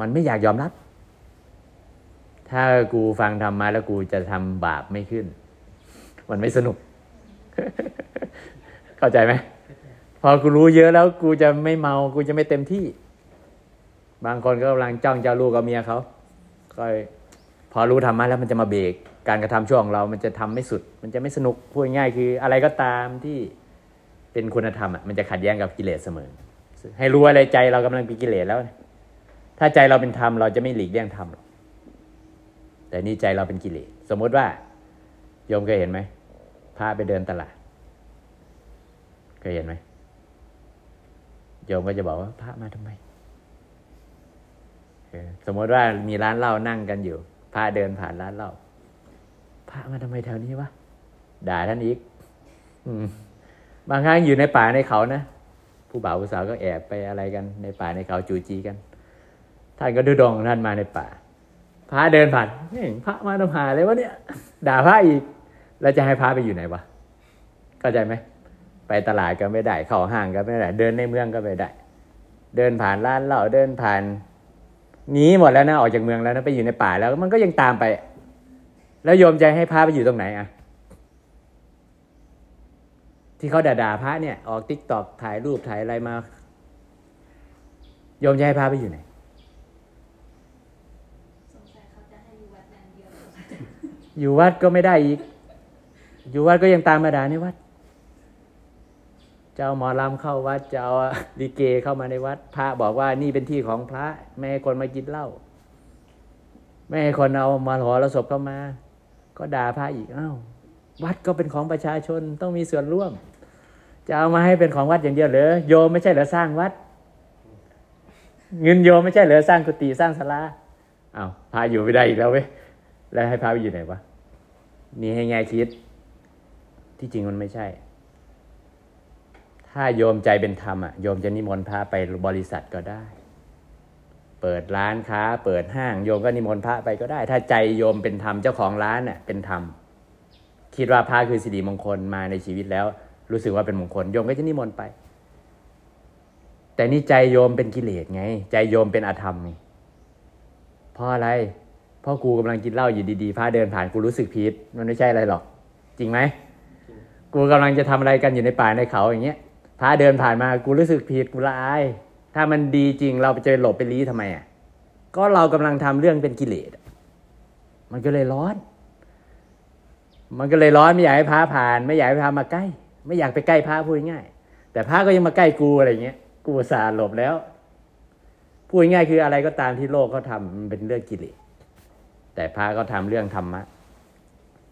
มันไม่อยากยอมรับ ถ้ากูฟังธรรมะแล้วกูจะทำบาปไม่ขึ้น มันไม่สนุก เข้าใจไหมพอกูรู้เยอะแล้วกูจะไม่เมา กูจะไม่เต็มที่ บางคนก็กำลังจ้องเจ้าลูกกับเมียเขาก็พอรู้ธรรมะแล้วมันจะมาเบรกการกระทำช่วงเรา มันจะทำไม่สุด มันจะไม่สนุกพูดง่ายคือ อะไรก็ตามที่เป็นคุณธรรมอะมันจะขัดแย้งกับกิเลสเสมอ ให้รู้อะไรใจเรากำลังเป็นกิเลสแล้ว ถ้าใจเราเป็นธรรมเราจะไม่หลีกเลี่ยงธรรมหรอกแต่นี่ใจเราเป็นกิเลสสมมติว่าโยมเคยเห็นไหมพระไปเดินตลาดเคยเห็นไหมโยมก็จะบอกว่าพระมาทำไมสมมติว่ามีร้านเหล้านั่งกันอยู่พระเดินผ่านร้านเหล้าพระมาทำไมแถวนี้วะด่าท่านอีกบางครั้งอยู่ในป่าในเขานะผู้บ่าวผู้สาวก็แอบไปอะไรกัน ในป่าในเขาจูจีกัน ท่านก็ดูดองของท่านมาในป่า พระเดินผ่านเฮ้ยพระมาทำหาเลยวะเนี่ย ด่าพระอีก แล้วจะให้พระไปอยู่ไหนวะเข้าใจไหมไปตลาดก็ไม่ได้ เข้าห้างก็ไม่ได้ เดินในเมืองก็ไม่ได้ เดินผ่านร้านเหล้าเดินผ่านหนีหมดแล้วนะออกจากเมืองแล้วนะไปอยู่ในป่าแล้วมันก็ยังตามไป แล้วโยมใจให้พระไปอยู่ตรงไหนอะที่เขาด่าๆพระเนี่ย ออกติ๊กตอกถ่ายรูปถ่ายอะไรมาโยมจะให้พระไปอยู่ไหน สงสัยเขาจะให้อยู่วัดอย่างเดียว อยู่วัดก็ไม่ได้อีก อยู่วัดก็ยังตามมาด่าในวัดเจ้าหมอลำเข้าวัดเจ้าลิเกเข้ามาในวัด พระบอกว่านี่เป็นที่ของพระ ไม่ให้คนมากินเหล้าไม่ให้คนเอามาหอระศพเข้ามา ก็ด่าพระอีกอ้าววัดก็เป็นของประชาชนต้องมีส่วนร่วม จะเอามาให้เป็นของวัดอย่างเดียวเหรอโยมไม่ใช่เหรอสร้างวัด เงินโยมไม่ใช่เหรอสร้างกุฏิสร้างศาลาอ้าวพระอยู่ไม่ได้อีกแล้วเว้ย แล้วให้พระไปอยู่ไหนวะนี่ให้แง่คิด ที่จริงมันไม่ใช่ ถ้าโยมใจเป็นธรรมอะโยมจะนิมนต์พระไปบริษัทก็ได้ เปิดร้านค้า เปิดห้างโยมก็นิมนต์พระไปก็ได้ ถ้าใจโยมเป็นธรรมเจ้าของร้านน่ะเป็นธรรมคิดว่าพระคือสิริมงคลมาในชีวิตแล้ว รู้สึกว่าเป็นมงคลโยมก็จะนิมนต์ไป แต่นี่ใจโยมเป็นกิเลสไง ใจโยมเป็นอธรรมไงเพราะอะไร พราะกูกำลังกินเหล้าอยู่ดีๆพระเดินผ่านกูรู้สึกผิดมันไม่ใช่อะไรหรอก จริงไหมกูกำลังจะทำอะไรกันอยู่ในป่าในเขาอย่างเงี้ยพระเดินผ่านมากูรู้สึกผิดกูละอายถ้ามันดีจริงเราจะไปหลบไปลี้ทำไมอะก็เรากำลังทำเรื่องเป็นกิเลสอะมันก็เลยร้อน มันก็เลยร้อนไม่อยากให้พระผ่าน ไม่อยากให้พระมาใกล้ ไม่อยากไปใกล้พระพูดง่ายๆแต่พระก็ยังมาใกล้กูอะไรเงี้ยกูอุตสาห์หลบแล้วพูดง่ายๆคืออะไรก็ตามที่โลกเขาทำมันเป็นเรื่องกิเลส แต่พระก็ทำเรื่องธรรมะ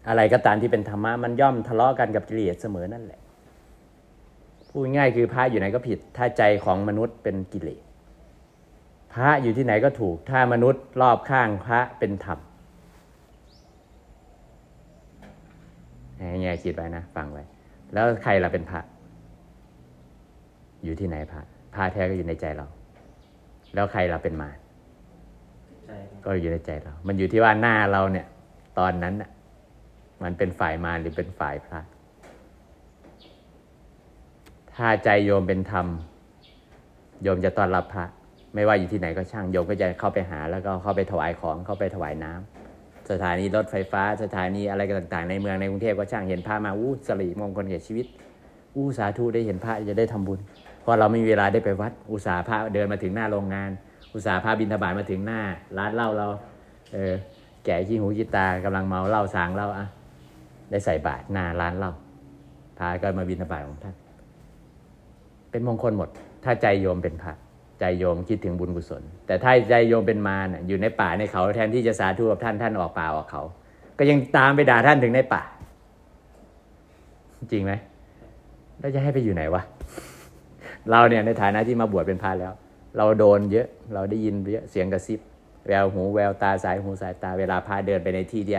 อะไรก็ตามที่เป็นธรรมะมันย่อมทะเลาะกันกับกิเลสเสมอนั่นแหละพูดง่ายคือพระอยู่ไหนก็ผิด ถ้าใจของมนุษย์เป็นกิเลสพระอยู่ที่ไหนก็ถูก ถ้ามนุษย์รอบข้างพระเป็นธรรมแง่คิดไว้นะฟังไว้ แล้วใครล่ะเป็นพระ อยู่ที่ไหนพระพระแท้ก็อยู่ในใจเรา แล้วใครล่ะเป็นมาร ก็อยู่ในใจเรา มันอยู่ที่ว่าหน้าเราเนี่ย ตอนนั้นน่ะ มันเป็นฝ่ายมารหรือเป็นฝ่ายพระ ถ้าใจโยมเป็นธรรม โยมจะต้อนรับพระ ไม่ว่าอยู่ที่ไหนก็ช่าง โยมก็จะเข้าไปหา แล้วก็เข้าไปถวายของ เข้าไปถวายน้ำสถานีรถไฟฟ้า สถานีอะไรต่างๆ ในเมืองในกรุงเทพก็ช่างเห็นพระมา อู้สริมงคลแก่ชีวิต อู้สาธุได้เห็นพระจะได้ทำบุญ เพราะเราไม่มีเวลาได้ไปวัด อุตสาหพระเดินมาถึงหน้าโรงงาน อุตสาห์พระบินทบาทมาถึงหน้า ร้านเหล้าเรา เออ แก่ขี้หูขี้ตากำลังเมาเหล้าสางเหล้าอะได้ใส่บาตรหน้าร้านเหล้าพระก็มาบินทบาทของท่าน เป็นมงคลหมด ถ้าใจโยมเป็นพระใจโยมคิดถึงบุญกุศล แต่ถ้าใจโยมเป็นมารอยู่ในป่าในเขาแทนที่จะสาธุกับท่านท่านออกป่าออกเขา ก็ยังตามไปด่าท่านถึงในป่า จริงไหมแล้วจะให้ไปอยู่ไหนวะเราเนี่ยในฐานะที่มาบวชเป็นพระแล้ว เราโดนเยอะเราได้ยินเยอะเสียงกระซิบ แววหูแววตาสายหูสายตาเวลาพาเดินไปในที่ที่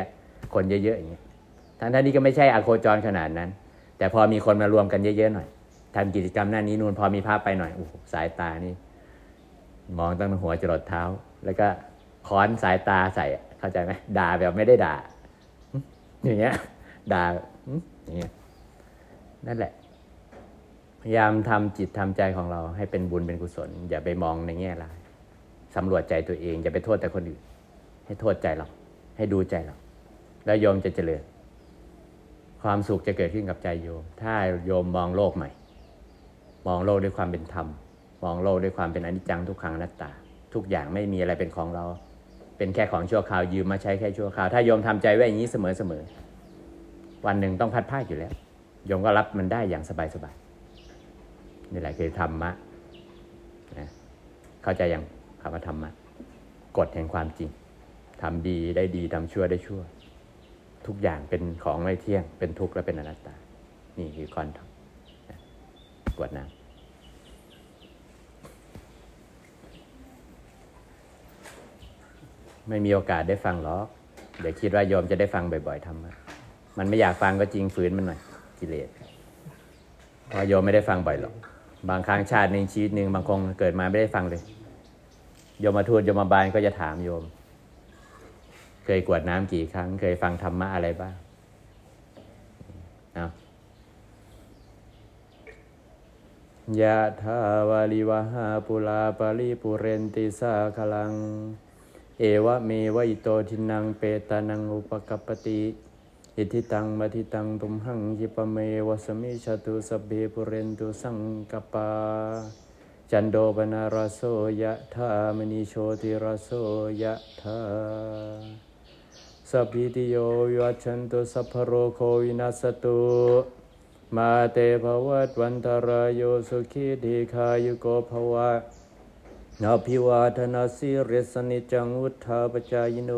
คนเยอะๆอย่างเงี้ยทั้งท่านนี้ก็ไม่ใช่อโคจรขนาดนั้น แต่พอมีคนมารวมกันเยอะๆหน่อยทำกิจกรรมหน้านี้นู่นพอมีภาพไปหน่อยโอ้สายตานี่ มองตั้งแต่หัวจรดเท้า แล้วก็ค้อนสายตาใส่เข้าใจไหมด่าแบบไม่ได้ด่าอย่างเงี้ยด่าอย่างเงี้ยนั่นแหละ พยายามทำจิตทำใจของเราให้เป็นบุญเป็นกุศล อย่าไปมองในแง่ร้ายสำรวจใจตัวเอง อย่าไปโทษแต่คนอื่น ให้โทษใจเราให้ดูใจเราแล้วโยมจะเจริญ ความสุขจะเกิดขึ้นกับใจโยม ถ้าโยมมองโลกใหม่ มองโลกด้วยความเป็นธรรม มองโลกด้วยความเป็นอนิจจังทุกขังอนัตตา ทุกอย่างไม่มีอะไรเป็นของเรา เป็นแค่ของชั่วคราวยืมมาใช้แค่ชั่วคราว ถ้าโยมทำใจไว้อย่างนี้เสมอๆวันหนึ่งต้องพัดพลาดอยู่แล้วโยมก็รับมันได้อย่างสบายสบายๆ นี่แหละคือธรรมะนะเข้าใจยังคำว่าธรรมะกฎแห่งความจริงทำดีได้ดีทำชั่วได้ชั่ว ทุกอย่างเป็นของไม่เที่ยง เป็นทุกข์และเป็นอนัตตา นี่คือก่อนทกวดน้ำไม่มีโอกาสได้ฟังหรอกเดี๋ยวคิดว่าโยมจะได้ฟังบ่อยๆทำมันไม่อยากฟังก็จริงฝืนมันหน่อยกิเลสพราะโยมไม่ได้ฟังบ่อยหรอก บางครั้งชาติหนึ่งชีวิตหนึ่งบางคงเกิดมาไม่ได้ฟังเลย โยมมาทูตโยมมาบาลก็จะถามโยม เคยกรวดน้ำกี่ครั้ง เคยฟังธรรมะอะไรบ้างเอายะถาวาริวะหาปูราปะริปูเรนติสาคะรัง เอวะเมวะอิโตทินนังเปตานังอุปะกัปปะติ อิจฉิตัง ปัตถิตังตุมหัง ขิปปะเมวะ สะมิชฌะตุ สัพเพปูเรนตุสังกปา จันโดปนารโสยะธามณีโชติรโสยะธาสัพพิติโยวิวัชันตุสัพพโรโควินัสตุมาเตภวัตวันตรายโยสุขีดีคายุโกภวะนาภิวาทนาสิริสนิจังวุธาปจายโน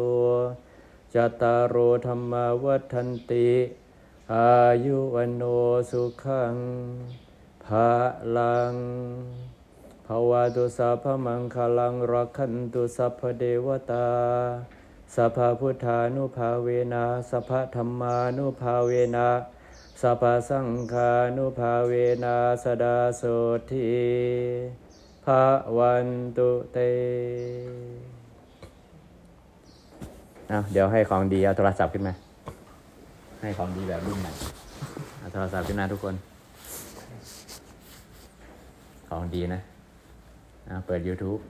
จตารโรธรรมาวัฏันติ อายุวันโนสุขังภาลังภาวะตุสัพพมังคลังรักขันตุสัพพเดวตาสัพพพุทธานุภาเวนะสัพพธรรมานุภาเวนะสัพพสังฆานุภาเวนะสดาโสทีภะวันตุเต เอาเดี๋ยวให้ของดีเอาโทรศัพท์ขึ้นมา ให้ของดีแบบรุ่นใหม่เอาโทรศัพท์ขึ้นมาทุกคน ของดีนะเอาเปิด YouTube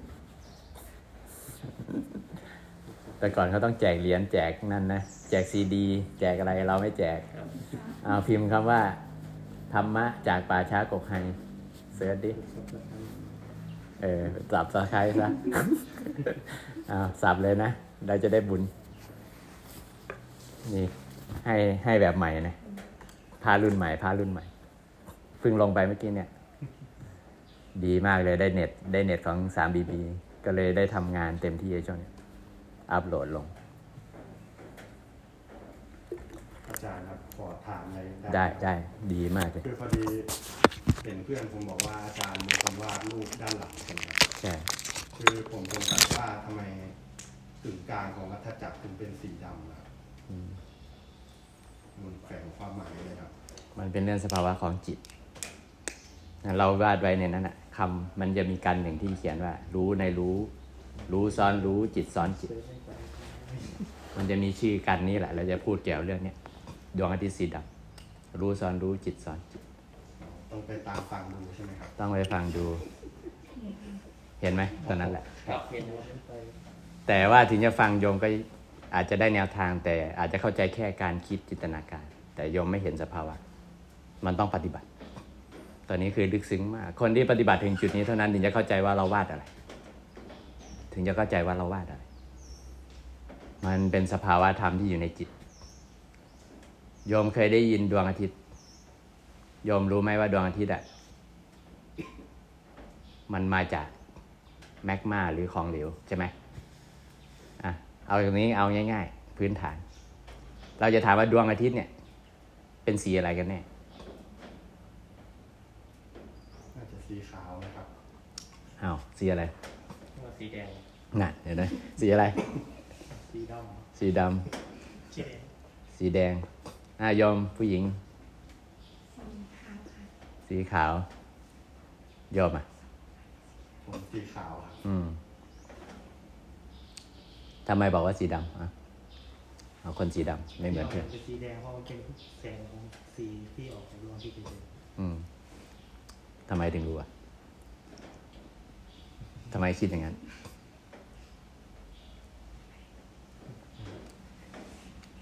แต่ก่อนเขาต้องแจกเหรียญแจกนั่นนะ แจกซีดี แจกอะไรเราไม่แจกเอาพิมพ์คำว่า ธรรมะจากป่าช้ากกไฮเสิร์ชดิ เออสับสไครซะเอาสับเลยนะเราจะได้บุญ นี่ให้ให้แบบใหม่นะพารุ่นใหม่พารุ่นใหม่เพิ่งลงไปเมื่อกี้เนี่ย ดีมากเลยได้เน็ต ได้เน็ตของ 3BB ก็เลยได้ทำงานเต็มที่ในช่วงนี้อัพโหลดลง อาจารย์ครับขอถามอะไรได้ได้ดีมากเลยคือพอดีเห็นเพื่อนผมบอกว่าอาจารย์มีคนวาดรูปด้านหลังใช่ไหมครับใช่คือผมสงสัยว่าทำไมกึ่งกลางของวัฏจักรถึงเป็นสีดำนะครับอื มมันแฝงความหมายเลยครับ มันเป็นเรื่องสภาวะของจิต เราวาดไว้ในนั้นนะคำมันจะมีกันหนึ่งที่เขียนว่า รู้ในรู้ รู้ซ้อนรู้จิตซ้อนจิต มันจะมีชื่อกันนี้แหละ เราจะพูดเกี่ยวเรื่องเนี้ยดวงอาทิตย์สีดำรู้ซ้อนรู้จิตซ้อนจิต ต้องไปตามฟังดูใช่ไหมครับ ต้องไปฟังดู เห็นไหมตอนนั้นแหละครับเห็นแล้วไปแต่ว่าถึงจะฟังโยมก็ อาจจะได้แนวทางแต่อาจจะเข้าใจแค่การคิดจินตนาการ แต่โยมไม่เห็นสภาวะ มันต้องปฏิบัติ ตอนนี้คือลึกซึ้งมาก คนที่ปฏิบัติถึงจุดนี้เท่านั้นถึงจะเข้าใจว่าเราวาดอะไร ถึงจะเข้าใจว่าเราวาดอะไร มันเป็นสภาวะธรรมที่อยู่ในจิต โยมเคยได้ยินดวงอาทิตย์ โยมรู้ไหมว่าดวงอาทิตย์อะมันมาจากแมกมาหรือของเหลวใช่ไหม เอาตรงนี้เอาง่าย ๆ พื้นฐาน เราจะถามว่าดวงอาทิตย์เนี่ย เป็นสีอะไรกันแน่น่าจะสีขาวนะครับอ้าวสีอะไรว่าสีแดงน่ะเห็นไหมสีอะไร สีดสีดำำสีแดงสีแดงอะโยมผู้หญิง สีขาวโยมอะผมสีขาวครับอืม ทำไมบอกว่าสีดำอะเอาคนสีดำไม่เหมือนเพื่อนเป็นสีแดงเพราะมันเป็นแสงของสีที่ออกจากดวงอาที่เป็นแดงอืมทำไมถึงรู้อะทำไมคิดอย่างนั้น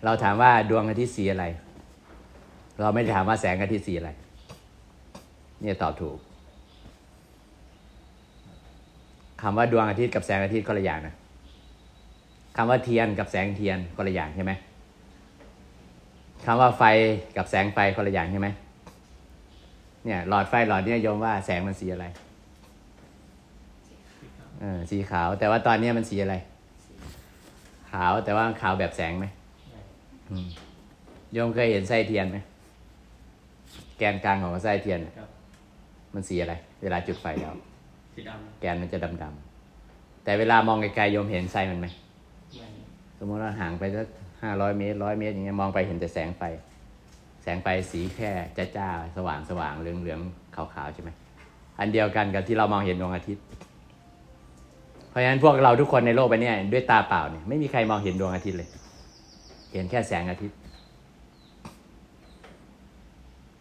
เราถามว่าดวงอาทิตย์สีอะไร เราไม่ได้ถามว่าแสงอาทิตย์สีอะไร เนี่ยตอบถูกคำว่าดวงอาทิตย์กับแสงอาทิตย์คนละอย่างนะ คำว่าเทียนกับแสงเทียนคนละอย่างใช่ไหมคำว่าไฟกับแสงไฟคนละอย่างใช่ไหมเนี่ยหลอดไฟหลอดเนี่ยโยมว่าแสงมันสีอะไรเออสีขาว แต่ว่าตอนเนี้ยมันสีอะไร ขาวแต่ว่าขาวแบบแสงไหมอืมโยมเคยเห็นไส้เทียนไหมแกนกลางของไส้เทียนน่ะครับมันสีอะไร เวลาจุดไฟแล้วสีดแกนมันจะดำๆแต่เวลามองไกลๆโยมเห็นไส้มันไหมำไม่ส มมติว่าห่างไปสักห้าร้อยเมตรร้อยเมตรอย่างเงี้ยมองไปเห็นแต่แสงไฟ แสงไฟสีแค่จ้าจ้าสว่างสว่างเหลืองเหลืองๆขาวใช่ไหมอันเดียวกันกับที่เรามองเห็นดวงอาทิตย์ เพราะฉะนั้นพวกเราทุกคนในโลกใบนี้ด้วยตาเปล่าเนี่ยไม่มีใครมองเห็นดวงอาทิตย์เลย เห็นแค่แสงอาทิตย์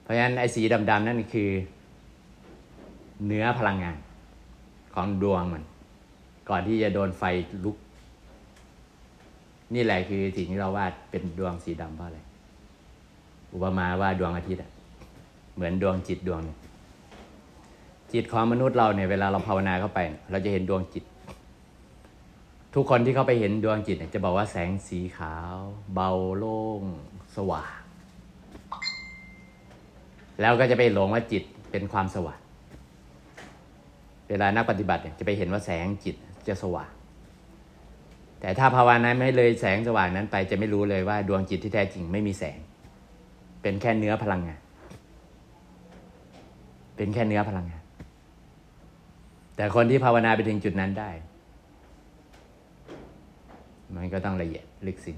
เพราะฉะนั้นไอ้สีดำๆนั่นคือ เนื้อพลังงานของดวงมัน ก่อนที่จะโดนไฟลุก นี่แหละคือสิ่งที่เราวาดเป็นดวงสีดำเพราะอะไร อุปมาว่าดวงอาทิตย์อะเหมือนดวงจิตดวงนึ่งจิตของมนุษย์เราเนี่ยเวลาเราภาวนาเข้าไป เราจะเห็นดวงจิต ทุกคนที่เข้าไปเห็นดวงจิตเนี่ยจะบอกว่าแสงสีขาว เบาโล่ง สว่างแล้วก็จะไปหลงว่าจิตเป็นความสว่างเวลานักปฏิบัติเนี่ยจะไปเห็นว่าแสงจิตจะสว่าง แต่ถ้าภาวนาไม่เลยแสงสว่างนั้นไปจะไม่รู้เลยว่าดวงจิตที่แท้จริงไม่มีแสง เป็นแค่เนื้อพลังงาน เป็นแค่เนื้อพลังงาน แต่คนที่ภาวนาไปถึงจุดนั้นได้ มันก็ต้องละเอียดลึกซึ้ง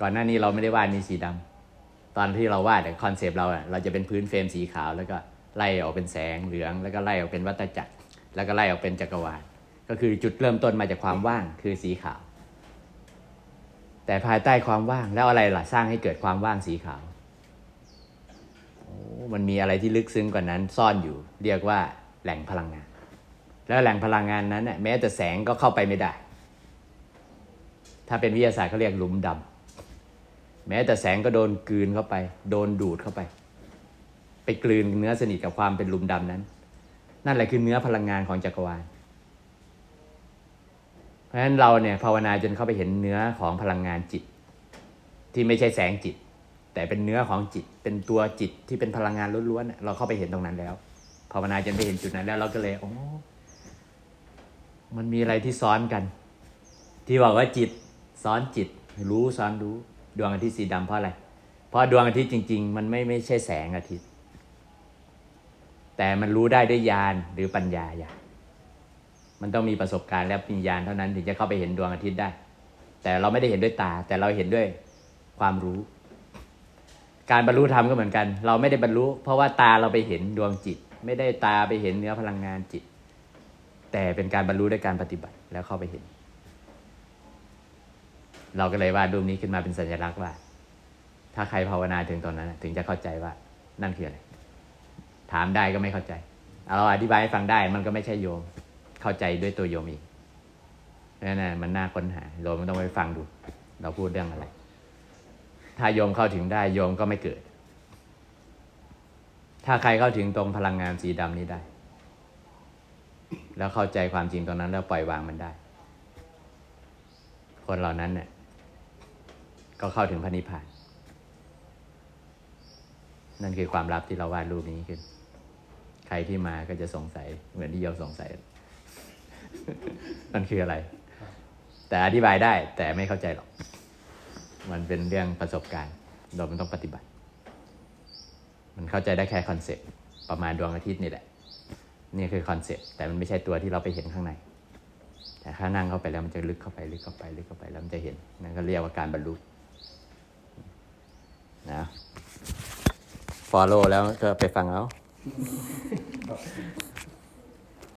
ก่อนหน้านี้เราไม่ได้วาดนี่สีดำตอนที่เราวาดคอนเซปต์เราอะเราจะเป็นพื้นเฟรมสีขาว แล้วก็ไล่ออกเป็นแสงเหลือง แล้วก็ไล่ออกเป็นวัฏจักร แล้วก็ไล่ออกเป็นจักรวาล ก็คือจุดเริ่มต้นมาจากความว่างคือสีขาว แต่ภายใต้ความว่างแล้วอะไรล่ะสร้างให้เกิดความว่างสีขาวโอ้มันมีอะไรที่ลึกซึ้งกว่านั้นซ่อนอยู่ เรียกว่าแหล่งพลังงาน แล้วแหล่งพลังงานนั้นน่ะแม้แต่แสงก็เข้าไปไม่ได้ ถ้าเป็นวิทยาศาสตร์เขาเรียกหลุมดำแม้แต่แสงก็โดนกลืนเข้าไป โดนดูดเข้าไป ไปกลืนเนื้อสนิทกับความเป็นหลุมดำนั้น นั่นแหละคือเนื้อพลังงานของจักรวาล ราะฉะนั้นเราเนี่ยภาวนาจนเข้าไปเห็นเนื้อของพลังงานจิต ที่ไม่ใช่แสงจิต แต่เป็นเนื้อของจิต เป็นตัวจิตที่เป็นพลังงานล้วนๆเราเข้าไปเห็นตรงนั้นแล้ว ภาวนาจนไปเห็นจุดนั้นแล้วเราก็เลยโอ้มันมีอะไรที่ซ้อนกัน ที่บอกว่าจิตซ้อนจิต รู้ซ้อนรู้ดวงอาทิตย์สีดำเพราะอะไร เพราะดวงอาทิตย์จริง ๆ มันไม่ไม่ใช่แสงอาทิตย์ แต่มันรู้ได้ด้วยญาณหรือปัญญาญาณ มันต้องมีประสบการณ์และปัญญาณเท่านั้นถึงจะเข้าไปเห็นดวงอาทิตย์ได้ แต่เราไม่ได้เห็นด้วยตา แต่เราเห็นด้วยความรู้ การบรรลุธรรมก็เหมือนกัน เราไม่ได้บรรลุ เพราะว่าตาเราไปเห็นดวงจิต ไม่ได้ตาไปเห็นเนื้อพลังงานจิต แต่เป็นการบรรลุด้วยการปฏิบัติแล้วเข้าไปเห็น เราก็เลยวาดรูปนี้ขึ้นมาเป็นสัญลักษณ์ว่า ถ้าใครภาวนาถึงตอนนั้น ถึงจะเข้าใจว่านั่นคืออะไรถามได้ก็ไม่เข้าใจเอาเราอธิบายให้ฟังได้มันก็ไม่ใช่โยม เข้าใจด้วยตัวโยมเองนั่นน่ะมันน่าค้นหาโยมมันต้องไปฟังดู เราพูดเรื่องอะไร ถ้าโยมเข้าถึงได้โยมก็ไม่เกิด ถ้าใครเข้าถึงตรงพลังงานสีดำนี้ได้ แล้วเข้าใจความจริงตรงนั้นแล้วปล่อยวางมันได้ คนเหล่านั้นเนี่ยก็เข้าถึงพระนิพพาน นั่นคือความลับที่เราวาดรูปนี้ขึ้น ใครที่มาก็จะสงสัยเหมือนที่โยมสงสัย มันคืออะไร แต่อธิบายได้แต่ไม่เข้าใจหรอก มันเป็นเรื่องประสบการณ์ เรามันต้องปฏิบัติ มันเข้าใจได้แค่ concept ประมาณดวงอาทิตย์นี่แหละ นี่คือ concept แต่มันไม่ใช่ตัวที่เราไปเห็นข้างใน แต่ถ้านั่งเข้าไปแล้วมันจะลึกเข้าไปลึกเข้าไปลึกเข้าไปแล้วมันจะเห็น นั่นก็เรียกว่าการบรรลุนะ follow แล้วก็ไปฟังเอา